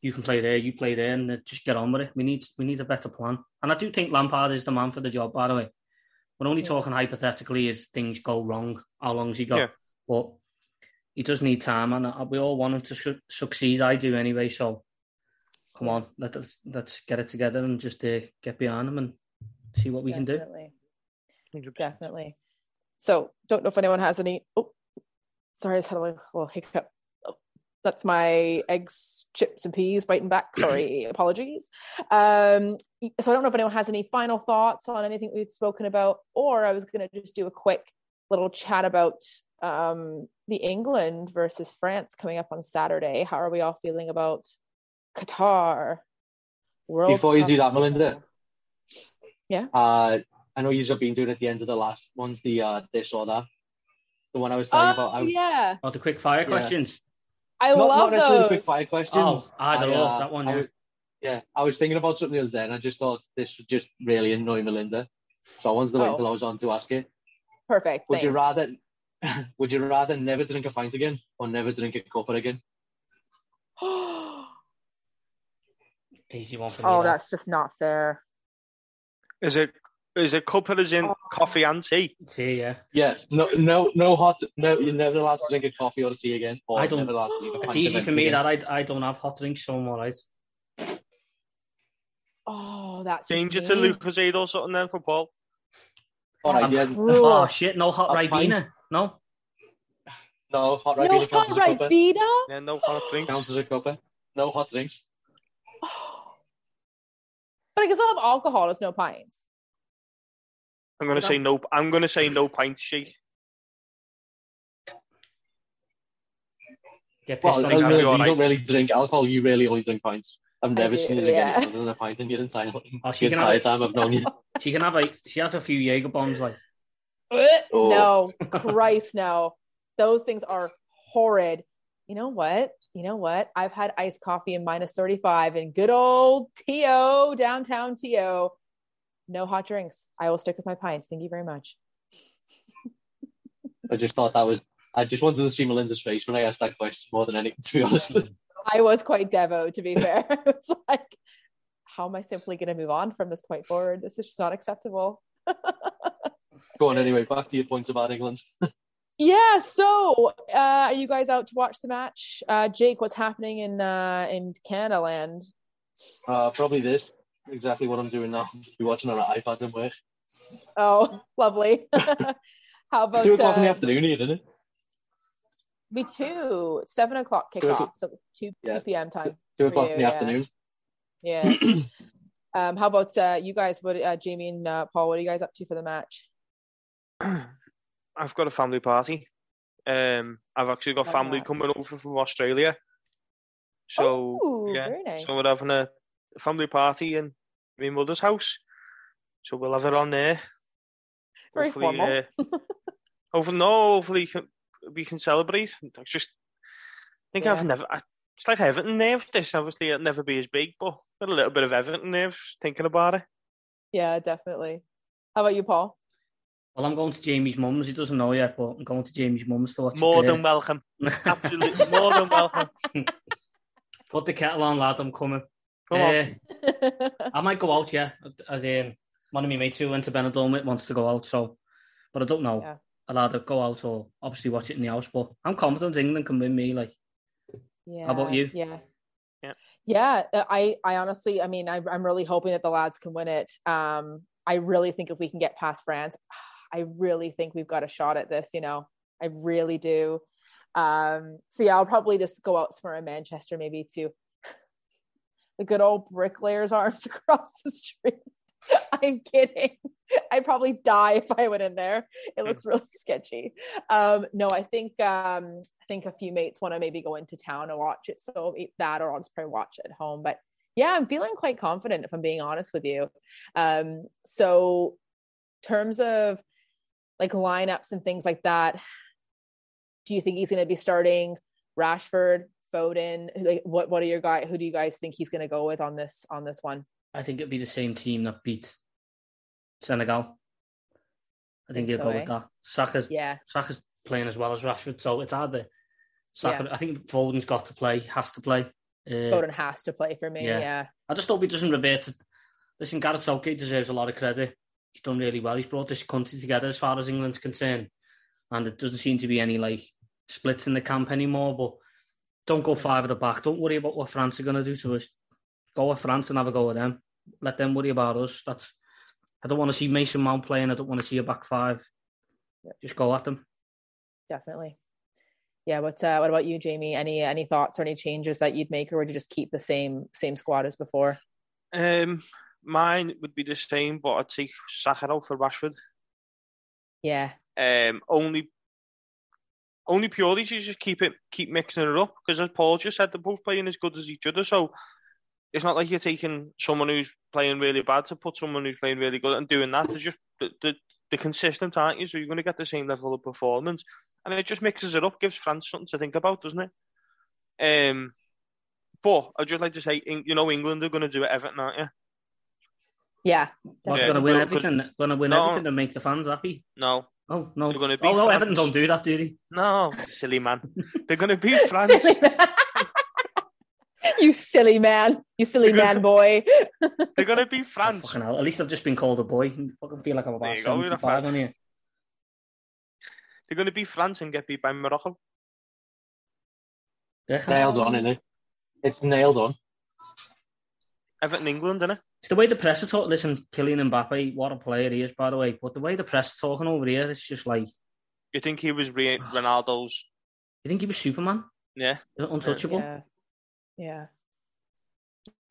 [SPEAKER 3] you can play there, you play there, and just get on with it. We need we need a better plan, and I do think Lampard is the man for the job. By the way, we're only
[SPEAKER 2] Yeah.
[SPEAKER 3] talking hypothetically if things go wrong. How long's he got?
[SPEAKER 4] Yeah.
[SPEAKER 3] But he does need time, and we all want him to su- succeed. I do anyway. So come on, let us let's get it together and just uh, get behind him and see what we can do.
[SPEAKER 2] Definitely. So, don't know if anyone has any. Oh, sorry, I just had a little, hiccup. Oh, that's my eggs, chips, and peas biting back. Sorry, apologies. Um, so, I don't know if anyone has any final thoughts on anything we've spoken about, or I was going to just do a quick little chat about um, the England versus France coming up on Saturday. How are we all feeling about Qatar? World
[SPEAKER 5] Before you do that, Melinda.
[SPEAKER 2] Yeah.
[SPEAKER 5] Uh, I know you've been doing at the end of the last ones, the uh, this or that. The one I was telling you
[SPEAKER 2] Oh,
[SPEAKER 5] about. I,
[SPEAKER 2] yeah.
[SPEAKER 3] Oh, the quick fire
[SPEAKER 5] Yeah.
[SPEAKER 3] questions.
[SPEAKER 2] I
[SPEAKER 5] not,
[SPEAKER 2] love
[SPEAKER 5] not necessarily
[SPEAKER 2] those.
[SPEAKER 5] quick fire questions.
[SPEAKER 3] Oh, I don't know,
[SPEAKER 5] uh,
[SPEAKER 3] that one,
[SPEAKER 5] I
[SPEAKER 3] yeah.
[SPEAKER 5] yeah, I was thinking about something the other day, and I just thought this would just really annoy Melinda. So I wanted to wait
[SPEAKER 2] Oh.
[SPEAKER 5] until I was on to ask it.
[SPEAKER 2] Perfect.
[SPEAKER 5] Would you rather? Would you rather never drink a pint again or never drink a cuppa again?
[SPEAKER 3] Easy one for me.
[SPEAKER 2] oh, that's just not fair.
[SPEAKER 4] Is it is it cup as in
[SPEAKER 2] Oh.
[SPEAKER 4] coffee and tea?
[SPEAKER 3] Tea, yeah.
[SPEAKER 5] Yeah, no, no, no hot. No, you're never allowed to drink a coffee or a tea again. Or
[SPEAKER 3] I don't-
[SPEAKER 5] Never allowed to leave a
[SPEAKER 3] It's easy for me
[SPEAKER 5] anything
[SPEAKER 3] that I, I don't have hot drinks, so I'm all right.
[SPEAKER 2] Oh, that's
[SPEAKER 4] Change it to
[SPEAKER 2] mean.
[SPEAKER 4] Lucozade or something then for Paul.
[SPEAKER 5] All right,
[SPEAKER 2] That's
[SPEAKER 5] yeah,
[SPEAKER 2] cruel.
[SPEAKER 3] Oh ah, shit, no hot
[SPEAKER 5] A
[SPEAKER 3] Ribena. No.
[SPEAKER 5] no hot
[SPEAKER 2] no
[SPEAKER 5] Ribena counts
[SPEAKER 2] hot
[SPEAKER 5] as a cuppa.
[SPEAKER 2] Ribena?
[SPEAKER 4] Yeah, no hot drinks.
[SPEAKER 5] Counts as a cuppa. No hot drinks.
[SPEAKER 2] But I guess I'll have alcohol. There's no pints.
[SPEAKER 4] I'm gonna say no. I'm gonna say no pint shake.
[SPEAKER 3] Get
[SPEAKER 5] Well,
[SPEAKER 3] pissed
[SPEAKER 5] I
[SPEAKER 3] on.
[SPEAKER 4] think
[SPEAKER 5] mean, you
[SPEAKER 4] all right.
[SPEAKER 5] don't really drink alcohol. You really only drink pints. I've never
[SPEAKER 2] do,
[SPEAKER 5] seen you drink
[SPEAKER 2] yeah.
[SPEAKER 5] anything than a pint in your entire,
[SPEAKER 3] Oh, she
[SPEAKER 5] the
[SPEAKER 3] can
[SPEAKER 5] entire
[SPEAKER 3] have,
[SPEAKER 5] time I've known you.
[SPEAKER 3] she can have like she has a few Jaeger bombs like uh,
[SPEAKER 5] Oh.
[SPEAKER 2] No, Christ, no. Those things are horrid. You know what? You know what? I've had iced coffee in minus 35 in good old TO, downtown TO. No hot drinks. I will stick with my pints. Thank you very much.
[SPEAKER 5] I just thought that was. I just wanted to see Melinda's face when I asked that question more than anything, to be honest.
[SPEAKER 2] I was quite devo, to be fair. I was like, how am I simply going to move on from this point forward? This is just not acceptable.
[SPEAKER 5] Go on anyway. Back to your points about England.
[SPEAKER 2] Yeah. So, uh, are you guys out to watch the match? Uh, Jake, what's happening in uh, in Canada land?
[SPEAKER 5] Uh, probably this. Exactly what I'm doing now. Be watching on an iPad and work.
[SPEAKER 2] Oh, lovely. How about
[SPEAKER 5] Two o'clock in the
[SPEAKER 2] uh,
[SPEAKER 5] afternoon here, isn't it?
[SPEAKER 2] Me too. Seven o'clock
[SPEAKER 5] Two
[SPEAKER 2] kickoff,
[SPEAKER 5] o'clock.
[SPEAKER 2] so two
[SPEAKER 5] Yeah.
[SPEAKER 2] two p.m. time.
[SPEAKER 5] Two o'clock
[SPEAKER 2] you,
[SPEAKER 5] in the
[SPEAKER 2] yeah.
[SPEAKER 5] afternoon.
[SPEAKER 2] Yeah. um, how about uh, you guys? What uh, Jamie and uh, Paul? What are you guys up to for the match?
[SPEAKER 4] I've got a family party. Um, I've actually got family coming over from Australia. So
[SPEAKER 2] oh,
[SPEAKER 4] yeah,
[SPEAKER 2] very nice.
[SPEAKER 4] so we're having a family party in my mother's house. So we'll have it on there.
[SPEAKER 2] Very
[SPEAKER 4] Hopefully,
[SPEAKER 2] formal.
[SPEAKER 4] Uh, hopefully, no, hopefully can- we can celebrate. I just think
[SPEAKER 2] Yeah.
[SPEAKER 4] I've never. I, it's like Everton nerves. This obviously it'll never be as big, but got a little bit of Everton nerves thinking about it.
[SPEAKER 2] yeah, definitely. How about you, Paul?
[SPEAKER 3] Well, I'm going to Jamie's mum's. He doesn't know yet, but I'm going to Jamie's mum's to watch
[SPEAKER 4] More
[SPEAKER 3] it
[SPEAKER 4] than welcome. Absolutely more than welcome.
[SPEAKER 3] Put the kettle on, lad. I'm coming.
[SPEAKER 4] Come on.
[SPEAKER 3] Uh, I might go out, yeah. I, um, one of my mates who went to Benidorm with wants to go out, so but I don't know.
[SPEAKER 2] Yeah.
[SPEAKER 3] I'll either go out or obviously watch it in the house. But I'm confident England can win me. Like,
[SPEAKER 2] Yeah.
[SPEAKER 3] How about you?
[SPEAKER 2] Yeah.
[SPEAKER 4] Yeah.
[SPEAKER 2] Yeah. uh, I, I honestly, I mean, I, I'm really hoping that the lads can win it. Um, I really think if we can get past France, I really think we've got a shot at this. You know, I really do. Um, so yeah, I'll probably just go out somewhere in Manchester, maybe to the good old bricklayers arms across the street. I'm kidding. I'd probably die if I went in there. It looks really sketchy. Um, no, I think um, I think a few mates want to maybe go into town and watch it. So that, or I'll just probably watch it at home. But yeah, I'm feeling quite confident if I'm being honest with you. Um, so terms of like lineups and things like that, do you think he's going to be starting Rashford, Foden? Like, what what are your guys? Who do you guys think he's going to go with on this on this one?
[SPEAKER 3] I think it'd be the same team that beat Senegal. I think, he'll so, go eh? with that. Saka's yeah. Saka's playing as well as Rashford, so it's hard to. Saka, yeah. I think Foden's got to play, has to play.
[SPEAKER 2] Uh, Foden has to play for me. Yeah. yeah.
[SPEAKER 3] I just hope he doesn't revert to. Listen, Gareth Southgate deserves a lot of credit. He's done really well. He's brought this country together as far as England's concerned, and it doesn't seem to be any like splits in the camp anymore. But don't go five at the back. Don't worry about what France are going to do to us. Go with France and have a go with them. Let them worry about us. That's. I don't want to see Mason Mount playing. I don't want to see a back five. Just go at them.
[SPEAKER 2] Definitely. Yeah. What uh, What about you, Jamie? Any any thoughts or any changes that you'd make, or would you just keep the same same squad as before?
[SPEAKER 4] Um, mine would be the same, but I'd take Saka out for Rashford.
[SPEAKER 2] Yeah.
[SPEAKER 4] Um, only only purely to just keep it keep mixing it up because as Paul just said, they're both playing as good as each other. So it's not like you're taking someone who's playing really bad to put someone who's playing really good and doing that. They're just the the, the consistent, aren't you? So you're going to get the same level of performance, and it just mixes it up, gives France something to think about, doesn't it? Um, but I'd just like to say, you know, England are going to do it, Everton, aren't you?
[SPEAKER 2] Yeah,
[SPEAKER 3] What's yeah, going to win everything? Going to win no, everything to make the fans happy?
[SPEAKER 4] No,
[SPEAKER 3] Oh no! They're going to beat oh no, France. Everton don't do that, do they?
[SPEAKER 4] No, silly man. They're going to beat France.
[SPEAKER 2] you silly man, you silly gonna, man boy.
[SPEAKER 4] they're going to beat France.
[SPEAKER 3] Oh, At least I've just been called a boy. I fucking feel like I'm about seventy-five on here.
[SPEAKER 4] They're going to beat France and get beat by Morocco.
[SPEAKER 5] Nailed on, isn't it? It's nailed on.
[SPEAKER 4] Everton, England, isn't it?
[SPEAKER 3] It's the way the press are talking. Listen, Kylian Mbappe, what a player he is, by the way. But the way the press are talking over here, it's just like.
[SPEAKER 4] You think he was Re- Ronaldo's?
[SPEAKER 3] You think he was Superman?
[SPEAKER 4] Yeah.
[SPEAKER 3] Untouchable?
[SPEAKER 2] Yeah. yeah.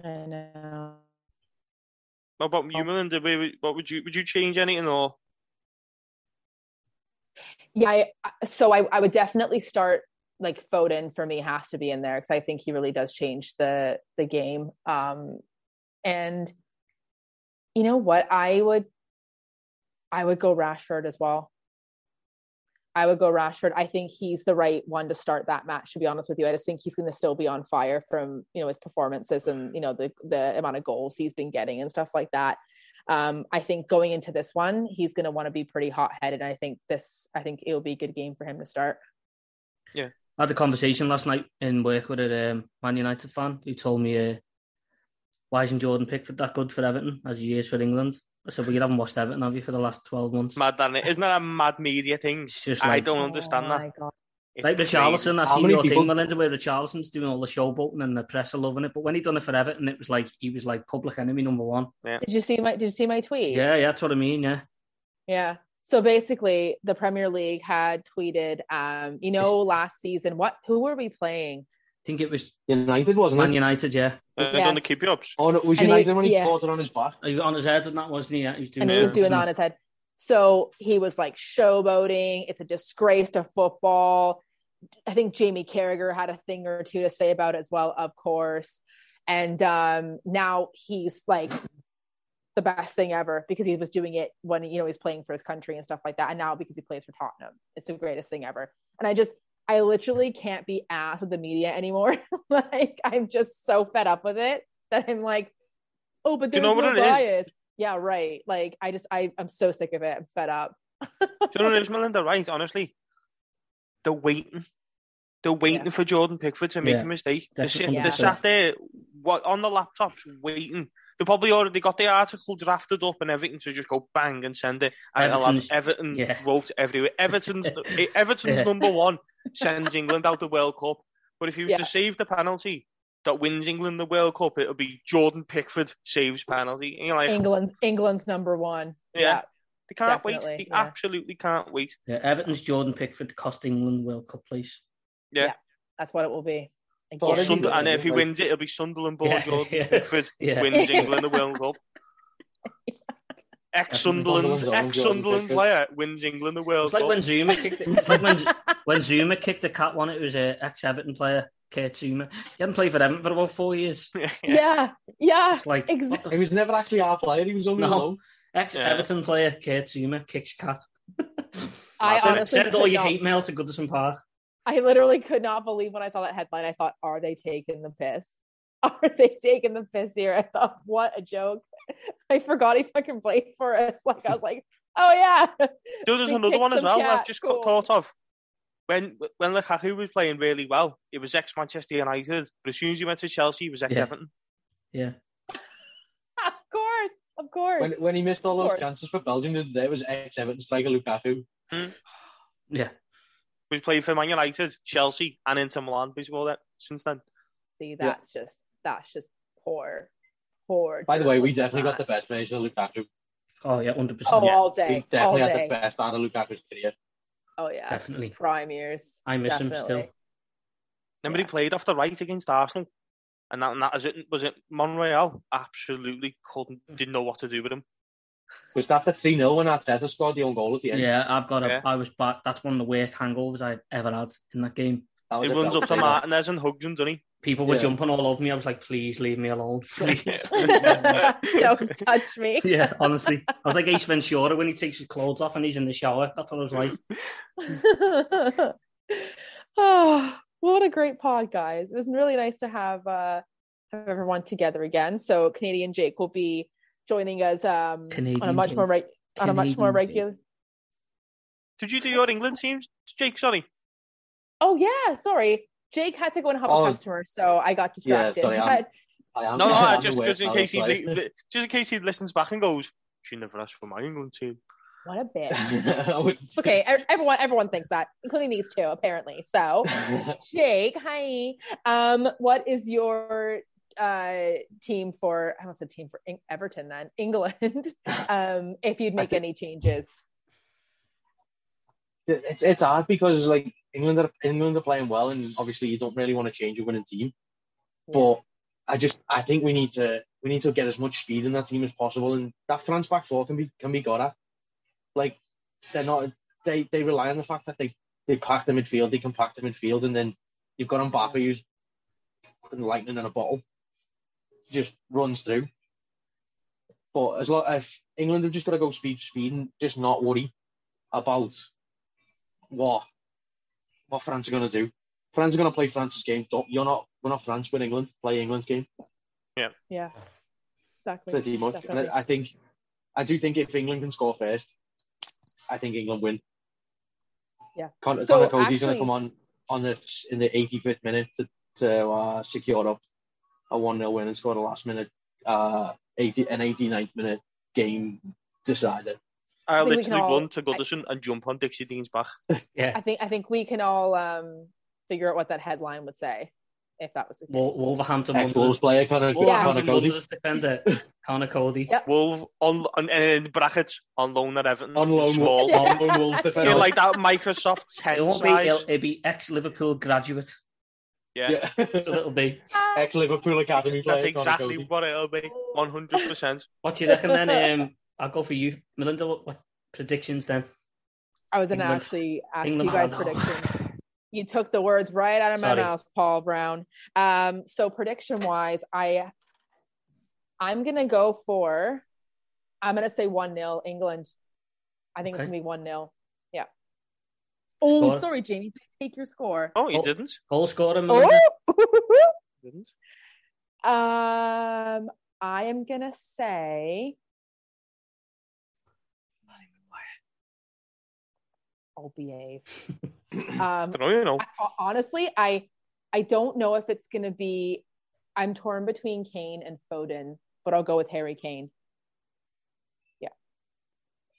[SPEAKER 2] I know.
[SPEAKER 4] What about you, Melinda? What would you would you change anything or?
[SPEAKER 2] Yeah, I, so I, I would definitely start like Foden for me has to be in there because I think he really does change the the game. Um, and you know what? I would I would go Rashford as well. I would go Rashford. I think he's the right one to start that match. To be honest with you, I just think he's going to still be on fire from you know his performances and you know the the amount of goals he's been getting and stuff like that. Um, I think going into this one, he's going to want to be pretty hot headed. I think this, I think it will be a good game for him to start.
[SPEAKER 3] Yeah, I had a conversation last night in work with a um, Man United fan who told me uh, why isn't Jordan Pickford that good for Everton as he is for England? I said, well, you haven't watched Everton, have you, for the last 12 months?
[SPEAKER 4] Mad, is Isn't that a mad media thing? Like, I don't understand oh that.
[SPEAKER 3] It's like Richarlison, I see your people... thing, Melinda, where Richarlison's doing all the showboating and the press are loving it. But when he done it for Everton, it was like he was like public enemy number one.
[SPEAKER 2] Yeah. Did you see my Did you see my tweet?
[SPEAKER 3] Yeah, yeah, that's what I mean. Yeah.
[SPEAKER 2] Yeah. So basically, the Premier League had tweeted, um, you know, last season, what who were we playing?
[SPEAKER 3] I think it was
[SPEAKER 5] United, wasn't
[SPEAKER 3] Man it? United, yeah.
[SPEAKER 4] Yes. On the keep you ups.
[SPEAKER 5] Oh, no, it was and United he, when he yeah. caught it on his back.
[SPEAKER 3] On his head, and that wasn't he? Yeah, he was
[SPEAKER 2] doing and he was doing that on his head. So he was like showboating. It's a disgrace to football. I think Jamie Carragher had a thing or two to say about it as well, of course. And um, now he's like the best thing ever because he was doing it when you know he's playing for his country and stuff like that. And now because he plays for Tottenham, it's the greatest thing ever. And I just I literally can't be asked with the media anymore. like I'm just so fed up with it that I'm like, oh, but there's you know no bias. Is? Yeah, right. Like I just I I'm so sick of it. I'm fed up.
[SPEAKER 4] Do you know what it is, Melinda? Right, honestly, they're waiting. They're waiting yeah. for Jordan Pickford to make yeah. a mistake. They're, yeah. they're sat there what, on the laptops waiting they probably already got the article drafted up and everything to just go bang and send it. And I'll have Everton yeah. wrote everywhere. Everton's eh, Everton's yeah. number one sends England out the World Cup. But if he was yeah. to save the penalty that wins England the World Cup, it'll be Jordan Pickford saves penalty.
[SPEAKER 2] like, England's England's number one.
[SPEAKER 4] Yeah. They can't wait.
[SPEAKER 2] Definitely,
[SPEAKER 4] They
[SPEAKER 2] yeah.
[SPEAKER 4] absolutely can't wait.
[SPEAKER 3] Yeah, Everton's Jordan Pickford cost England World Cup place.
[SPEAKER 2] Yeah, that's what it will be.
[SPEAKER 5] Thought
[SPEAKER 2] Again.
[SPEAKER 4] Sund- and if he
[SPEAKER 5] like-
[SPEAKER 4] wins it, it'll be Sunderland born
[SPEAKER 3] Yeah,
[SPEAKER 4] Jordan
[SPEAKER 3] yeah.
[SPEAKER 4] Pickford
[SPEAKER 3] Yeah.
[SPEAKER 4] wins England the World Cup. Ex Sunderland, ex Sunderland player wins England the World
[SPEAKER 3] It's like
[SPEAKER 4] Cup.
[SPEAKER 3] when Zouma kicked. It, it's like when when Zouma kicked the cat one. It was a ex Everton player, Kurt Zouma. He hadn't played for Everton for about four years.
[SPEAKER 2] yeah, yeah.
[SPEAKER 3] It's like
[SPEAKER 2] exactly.
[SPEAKER 3] what
[SPEAKER 5] He was never actually our player. He was only
[SPEAKER 3] No.
[SPEAKER 5] low.
[SPEAKER 3] ex Everton player Kurt Zouma kicks cat.
[SPEAKER 2] I
[SPEAKER 3] Send-
[SPEAKER 2] honestly
[SPEAKER 3] send all your hate mail to Goodison Park.
[SPEAKER 2] I literally could not believe when I saw that headline. I thought, are they taking the piss? Are they taking the piss here? I thought, what a joke. I forgot he fucking played for us. Like, I was like, oh yeah.
[SPEAKER 4] Dude, there's
[SPEAKER 2] They
[SPEAKER 4] another one as well.
[SPEAKER 2] cat.
[SPEAKER 4] I've just
[SPEAKER 2] Cool.
[SPEAKER 4] got thought of. When when Lukaku was playing really well, it was ex Manchester United. But as soon as he went to Chelsea, he was ex
[SPEAKER 3] Yeah.
[SPEAKER 4] Everton.
[SPEAKER 3] Yeah,
[SPEAKER 2] of course, of course.
[SPEAKER 5] When, when he missed all those chances for Belgium the other day, it was ex Everton striker Lukaku. Hmm?
[SPEAKER 3] yeah.
[SPEAKER 4] He played for Man United, Chelsea, and Inter Milan before that. Since then,
[SPEAKER 2] See, that's just that's just poor, poor.
[SPEAKER 5] By the way, we
[SPEAKER 2] journalism,
[SPEAKER 5] definitely got the best version of Lukaku.
[SPEAKER 3] Oh yeah, hundred percent.
[SPEAKER 2] Oh,
[SPEAKER 4] Yeah.
[SPEAKER 2] all day, all
[SPEAKER 5] definitely had
[SPEAKER 2] day.
[SPEAKER 5] the best out of Lukaku's career.
[SPEAKER 2] Oh yeah,
[SPEAKER 3] Definitely.
[SPEAKER 2] prime years.
[SPEAKER 3] I miss him still.
[SPEAKER 4] remember he played off the right against Arsenal, and that, and that was it. Was it Monreal? Absolutely couldn't, didn't know what to do with him.
[SPEAKER 5] Was that the 3 0 when Arteta scored the own goal at the end?
[SPEAKER 3] Yeah, I've got a.
[SPEAKER 4] Yeah.
[SPEAKER 3] I was back. That's one of the worst hangovers I've ever had in that game.
[SPEAKER 5] That
[SPEAKER 4] He
[SPEAKER 5] it,
[SPEAKER 4] runs up
[SPEAKER 5] was
[SPEAKER 4] to
[SPEAKER 5] it.
[SPEAKER 4] Martinez and hugs him, doesn't he?
[SPEAKER 3] People were
[SPEAKER 5] Yeah.
[SPEAKER 3] jumping all over me. I was like, please leave me alone. Please.
[SPEAKER 2] Don't touch me.
[SPEAKER 3] yeah, honestly. I was like Ace Ventura when he takes his clothes off and he's in the shower. That's what I was like.
[SPEAKER 2] oh, what a great pod, guys! It was really nice to have uh have everyone together again. So Canadian Jake will be joining us um on a much
[SPEAKER 3] Jake.
[SPEAKER 2] more reg- on a much more
[SPEAKER 3] Canadian Jake.
[SPEAKER 2] regular.
[SPEAKER 4] Did you do your England teams, Jake? Sorry.
[SPEAKER 2] Oh yeah, sorry. Jake had to go and help
[SPEAKER 5] Oh.
[SPEAKER 2] a customer, so I got
[SPEAKER 5] Yeah,
[SPEAKER 2] distracted.
[SPEAKER 5] sorry,
[SPEAKER 2] But-
[SPEAKER 5] I
[SPEAKER 4] No, no,
[SPEAKER 5] I am
[SPEAKER 4] just because in
[SPEAKER 5] how
[SPEAKER 4] case he li- li- just in case he listens back and goes, she never asked for my England team.
[SPEAKER 2] what a bitch. Okay, everyone everyone thinks that, including these two, apparently. So Jake, hi. Um, what is your uh team for I almost said team for Eng- Everton then England um if you'd make any changes
[SPEAKER 5] it's it's hard because like England are England are playing well, and obviously you don't really want to change a winning team. But I just I think we need to we need to get as much speed in that team as possible, and that France back four can be can be got at. Like they're not they they rely on the fact that they they pack the midfield, they can pack the midfield, and then you've got Mbappe who's lightning in a bottle, just runs through. But as long if England have just got to go speed for speed and just not worry about what what France are going to do. France are going to play France's game. Don't, you're not. We're not France. We're England. Play England's game
[SPEAKER 2] yeah Yeah. exactly
[SPEAKER 5] pretty much. And I, I think, I do think if England can score first, I think England win.
[SPEAKER 2] Yeah.
[SPEAKER 5] Con-
[SPEAKER 2] So
[SPEAKER 5] Conor Coady's going to come on on the in the 85th minute to to uh, secure up a one 0 win and score the last minute, uh, 80 an 89th minute game decider.
[SPEAKER 4] I
[SPEAKER 2] think we can
[SPEAKER 4] literally
[SPEAKER 2] all-
[SPEAKER 4] run to Goodison and jump on Dixie Dean's back.
[SPEAKER 3] Yeah.
[SPEAKER 2] I think I think we can all um figure out what that headline would say if that was the case.
[SPEAKER 3] Wol- Wolverhampton
[SPEAKER 5] Ex Wolves
[SPEAKER 3] Wanderers.
[SPEAKER 5] player Conor,
[SPEAKER 2] Yeah.
[SPEAKER 5] Conor
[SPEAKER 3] Wolverhampton
[SPEAKER 5] Coady
[SPEAKER 3] Wanderers defender Conor Coady.
[SPEAKER 2] Yep.
[SPEAKER 4] Wolf on, on in brackets on loan at Everton.
[SPEAKER 5] on loan.
[SPEAKER 4] Small.
[SPEAKER 5] On loan Wolves
[SPEAKER 4] You
[SPEAKER 5] defender.
[SPEAKER 4] like that Microsoft
[SPEAKER 3] It won't be.
[SPEAKER 4] size.
[SPEAKER 3] It'll, it'll be ex Liverpool graduate.
[SPEAKER 4] Yeah.
[SPEAKER 3] That's what it'll be.
[SPEAKER 5] Ex Liverpool academy player.
[SPEAKER 4] That's exactly what it'll be. 100%.
[SPEAKER 3] What do you reckon then? Um, I'll go for you, Melinda. What, what predictions then?
[SPEAKER 2] I was gonna actually ask
[SPEAKER 3] England
[SPEAKER 2] you guys predictions. You took the words right out of my mouth, Paul Brown. Um, so prediction wise, I I'm gonna go for I'm gonna say one 0 England. I think
[SPEAKER 3] Okay.
[SPEAKER 2] it's gonna be one 0 Yeah. Oh,
[SPEAKER 3] Score.
[SPEAKER 2] sorry, Jamie. Did I take your score?
[SPEAKER 4] Oh, you
[SPEAKER 3] Oh.
[SPEAKER 4] didn't?
[SPEAKER 3] Goal scored Melinda.
[SPEAKER 2] Oh.
[SPEAKER 4] Didn't?
[SPEAKER 2] um, I am gonna say. I'll behave. Um,
[SPEAKER 4] don't you know.
[SPEAKER 2] I- honestly, I I don't know if it's going to be. I'm torn between Kane and Foden, but I'll go with Harry Kane. Yeah,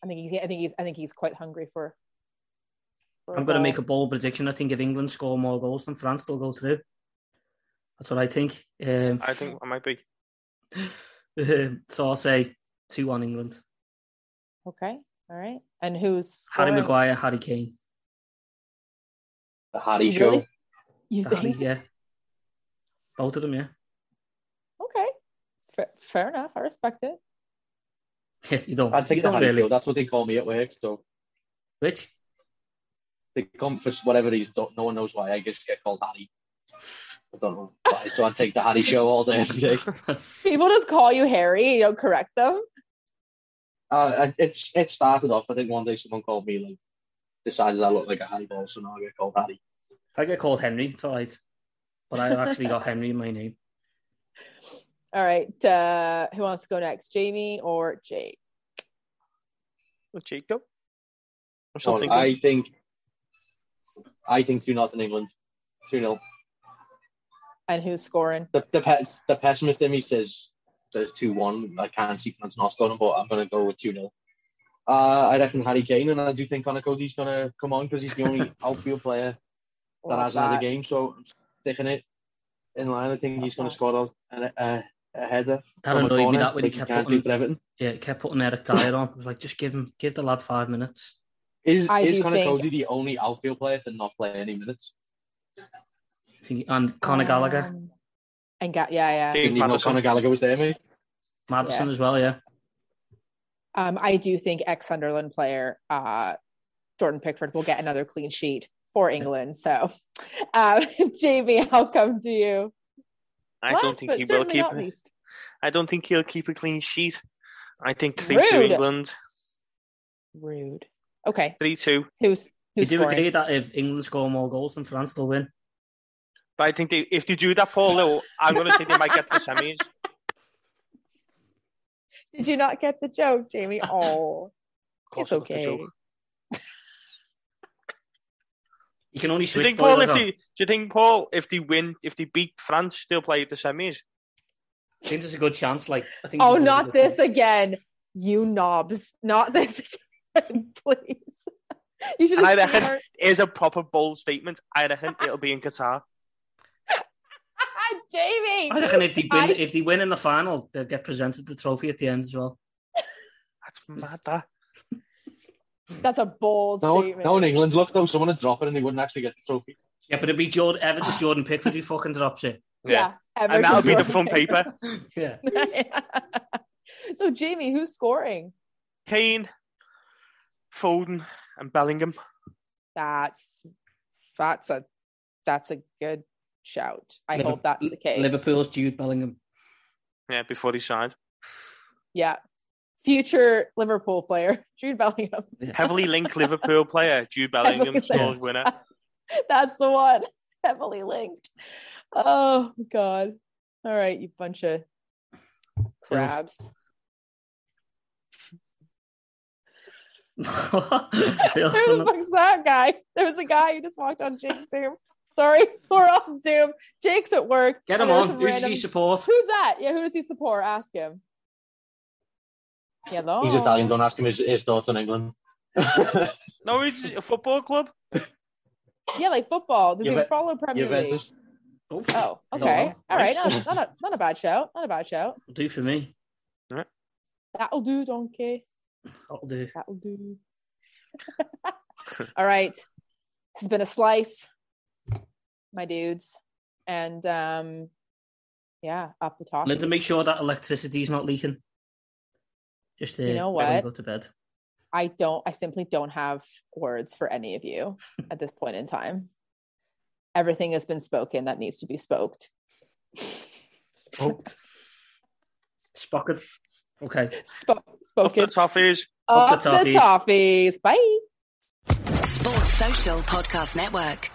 [SPEAKER 2] I think he's. I think he's. I think he's quite hungry for. For
[SPEAKER 3] I'm going to
[SPEAKER 2] goal.
[SPEAKER 3] make a bold prediction. I think if England score more goals than France, they'll go through. That's what I think. Um,
[SPEAKER 4] I think I might be.
[SPEAKER 3] so I'll say two on England.
[SPEAKER 2] Okay. All right. And who's
[SPEAKER 3] Harry
[SPEAKER 2] scoring?
[SPEAKER 3] Maguire, Harry Kane.
[SPEAKER 5] The Harry
[SPEAKER 2] You
[SPEAKER 5] show.
[SPEAKER 2] really? You
[SPEAKER 3] Harry,
[SPEAKER 2] think?
[SPEAKER 3] yeah. Both of them, yeah.
[SPEAKER 2] Okay. Fair, fair enough. I respect it.
[SPEAKER 3] You don't.
[SPEAKER 5] I'd take
[SPEAKER 3] you
[SPEAKER 5] the
[SPEAKER 3] don't
[SPEAKER 5] Harry
[SPEAKER 3] really.
[SPEAKER 5] show. That's what they call me at work. So
[SPEAKER 3] Which?
[SPEAKER 5] They come for whatever reason. Don't, no one knows why. I just get called Harry. I don't know why. So I'd take the Harry show all day, every day.
[SPEAKER 2] People just call you Harry. You don't correct them.
[SPEAKER 5] Uh, it's it started off. I think one day someone called me like decided I looked like a Harry ball, so now I get called Harry.
[SPEAKER 3] I get called Henry, it's all right. But I've actually got Henry in my name.
[SPEAKER 2] All right. Uh, who wants to go next? Jamie or Jake?
[SPEAKER 4] Jacob. I'm
[SPEAKER 5] Well. I think I think two not in England. Two 0
[SPEAKER 2] And who's scoring?
[SPEAKER 5] The the pe- the pessimist in me says says two one. I can't see France not scoring, but I'm gonna go with two 0 uh, I reckon Harry Kane, and I do think Conor Coady's gonna come on because he's the only outfield player that
[SPEAKER 2] Love
[SPEAKER 5] has another
[SPEAKER 2] that.
[SPEAKER 5] game. So I'm sticking it in line. I think he's gonna score a, a, a, a header.
[SPEAKER 3] That
[SPEAKER 5] from a
[SPEAKER 3] annoyed me
[SPEAKER 5] corner,
[SPEAKER 3] that when he
[SPEAKER 5] like
[SPEAKER 3] kept
[SPEAKER 5] can't
[SPEAKER 3] putting, yeah, he kept putting Eric Dier on. I was like, just give him, give the lad five minutes.
[SPEAKER 5] Is
[SPEAKER 2] I
[SPEAKER 5] is
[SPEAKER 2] do
[SPEAKER 5] Conor
[SPEAKER 2] think-
[SPEAKER 5] Coady the only outfield player to not play any minutes?
[SPEAKER 3] I think- And Conor Gallagher,
[SPEAKER 2] Um, and ga- yeah, yeah.
[SPEAKER 4] Dave
[SPEAKER 5] Didn't even know
[SPEAKER 4] Maddison.
[SPEAKER 5] Conor Gallagher was there, mate.
[SPEAKER 3] Maddison
[SPEAKER 2] yeah.
[SPEAKER 3] as well, yeah.
[SPEAKER 2] Um, I do think ex Sunderland player uh, Jordan Pickford will get another clean sheet for England. So, uh, Jamie, I'll come to you.
[SPEAKER 4] I
[SPEAKER 2] Last,
[SPEAKER 4] don't think he will
[SPEAKER 2] certainly
[SPEAKER 4] keep.
[SPEAKER 2] not least.
[SPEAKER 4] I don't think he'll keep a clean sheet. I think three two
[SPEAKER 2] Rude.
[SPEAKER 4] England,
[SPEAKER 2] Rude. Okay,
[SPEAKER 4] three two.
[SPEAKER 2] who's
[SPEAKER 3] You
[SPEAKER 2] who's
[SPEAKER 3] do
[SPEAKER 2] scoring?
[SPEAKER 3] agree that if England score more goals than France, they'll win.
[SPEAKER 4] But I think they, if they do that, Paul, though, I'm going to say they might get to the semis.
[SPEAKER 2] Did you not get the joke, Jamie? Oh, it's
[SPEAKER 4] I got the
[SPEAKER 2] okay.
[SPEAKER 4] joke.
[SPEAKER 3] You can only
[SPEAKER 4] Do you
[SPEAKER 3] switch
[SPEAKER 4] think Paul? If
[SPEAKER 3] boilers
[SPEAKER 4] they, do you think Paul, if they win, if they beat France, they'll play at the semis?
[SPEAKER 3] I think there's a good chance. Like, I think.
[SPEAKER 2] Oh, not this
[SPEAKER 3] chance.
[SPEAKER 2] again, you knobs! Not this again, please. You should
[SPEAKER 4] I reckon
[SPEAKER 2] our...
[SPEAKER 4] is a proper bold statement. I reckon it'll be in Qatar.
[SPEAKER 2] Jamie.
[SPEAKER 3] I reckon if they win,
[SPEAKER 2] I-
[SPEAKER 3] if they win in the final, they'll get presented the trophy at the end as well.
[SPEAKER 4] That's mad. That
[SPEAKER 2] That's a bold
[SPEAKER 5] No,
[SPEAKER 2] statement.
[SPEAKER 5] no, in England's luck though, someone would drop it and they wouldn't actually get the trophy.
[SPEAKER 3] Yeah, but it'd be Jordan Everton's Jordan Pickford who fucking drops it.
[SPEAKER 2] yeah,
[SPEAKER 4] and that'll be the front
[SPEAKER 2] scoring.
[SPEAKER 4] paper.
[SPEAKER 3] Yeah.
[SPEAKER 2] so, Jamie, who's scoring?
[SPEAKER 4] Kane, Foden, and Bellingham.
[SPEAKER 2] That's that's a that's a good shout. I
[SPEAKER 3] Liver-
[SPEAKER 2] hope that's the case.
[SPEAKER 3] Liverpool's Jude Bellingham.
[SPEAKER 4] Yeah, before he signed.
[SPEAKER 2] Yeah. Future Liverpool player, Jude Bellingham.
[SPEAKER 4] Heavily linked Liverpool player Jude Bellingham
[SPEAKER 2] Heavily
[SPEAKER 4] scores winner.
[SPEAKER 2] That's the one. Heavily linked. Oh God. All right, you bunch of crabs. Who the fuck's that guy? There was a guy who just walked on Jake's Zoom. Sorry, we're on Zoom. Jake's at work.
[SPEAKER 3] Get him on. Who does he support?
[SPEAKER 2] Who's that? Yeah, who does he support? Ask him. Hello.
[SPEAKER 5] He's Italian, don't ask him his, his thoughts on England.
[SPEAKER 4] No, it's a football club.
[SPEAKER 2] Yeah, like football. Does he
[SPEAKER 5] Juve-
[SPEAKER 2] follow Premier League?
[SPEAKER 5] Juventus.
[SPEAKER 3] Oh,
[SPEAKER 2] Oh,
[SPEAKER 5] No,
[SPEAKER 2] okay.
[SPEAKER 5] no.
[SPEAKER 2] All right. Not, not, a, not a bad shout. Not a bad shout.
[SPEAKER 3] Will do for me.
[SPEAKER 2] That'll do, donkey.
[SPEAKER 3] That'll do.
[SPEAKER 2] That'll do. All right. This has been a slice, my dudes. And um yeah, up the top.
[SPEAKER 3] Linda, make sure that electricity is not leaking. Just uh,
[SPEAKER 2] You know what?
[SPEAKER 3] Go to bed.
[SPEAKER 2] I don't I simply don't have words for any of you at this point in time. Everything has been spoken that needs to be spoked.
[SPEAKER 3] Spoked. Spocket. Okay.
[SPEAKER 2] Sp-
[SPEAKER 4] Up the toffees.
[SPEAKER 3] Up
[SPEAKER 2] Up
[SPEAKER 3] the
[SPEAKER 2] the
[SPEAKER 3] toffees.
[SPEAKER 2] toffees. Bye.
[SPEAKER 1] Sports Social Podcast Network.